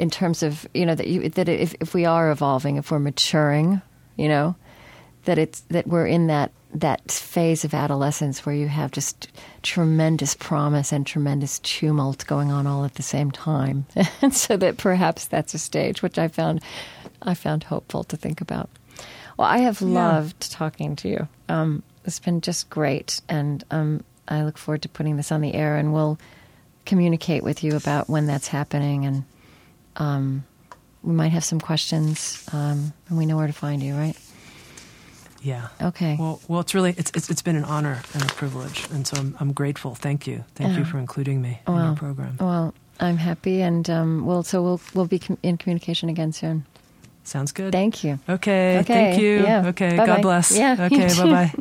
Speaker 1: in terms of you know that you, that if if we are evolving, if we're maturing, you know, that it's that we're in that that phase of adolescence where you have just tremendous promise and tremendous tumult going on all at the same time, and so that perhaps that's a stage which I found I found hopeful to think about. Well, I have loved yeah. talking to you. Um, it's been just great, and um, I look forward to putting this on the air, and we'll communicate with you about when that's happening, and um, we might have some questions, um, and we know where to find you, right?
Speaker 2: Yeah.
Speaker 1: Okay.
Speaker 2: Well, well, it's really it's it's, it's been an honor and a privilege, and so I'm, I'm grateful. Thank you, thank you for including me well, in your program.
Speaker 1: Well, I'm happy, and um, we'll so we'll we'll be com- in communication again soon.
Speaker 2: Sounds good.
Speaker 1: Thank you.
Speaker 2: Okay. okay. Thank you. Yeah. Okay. Bye-bye. God bless.
Speaker 1: Yeah.
Speaker 2: Okay. bye bye.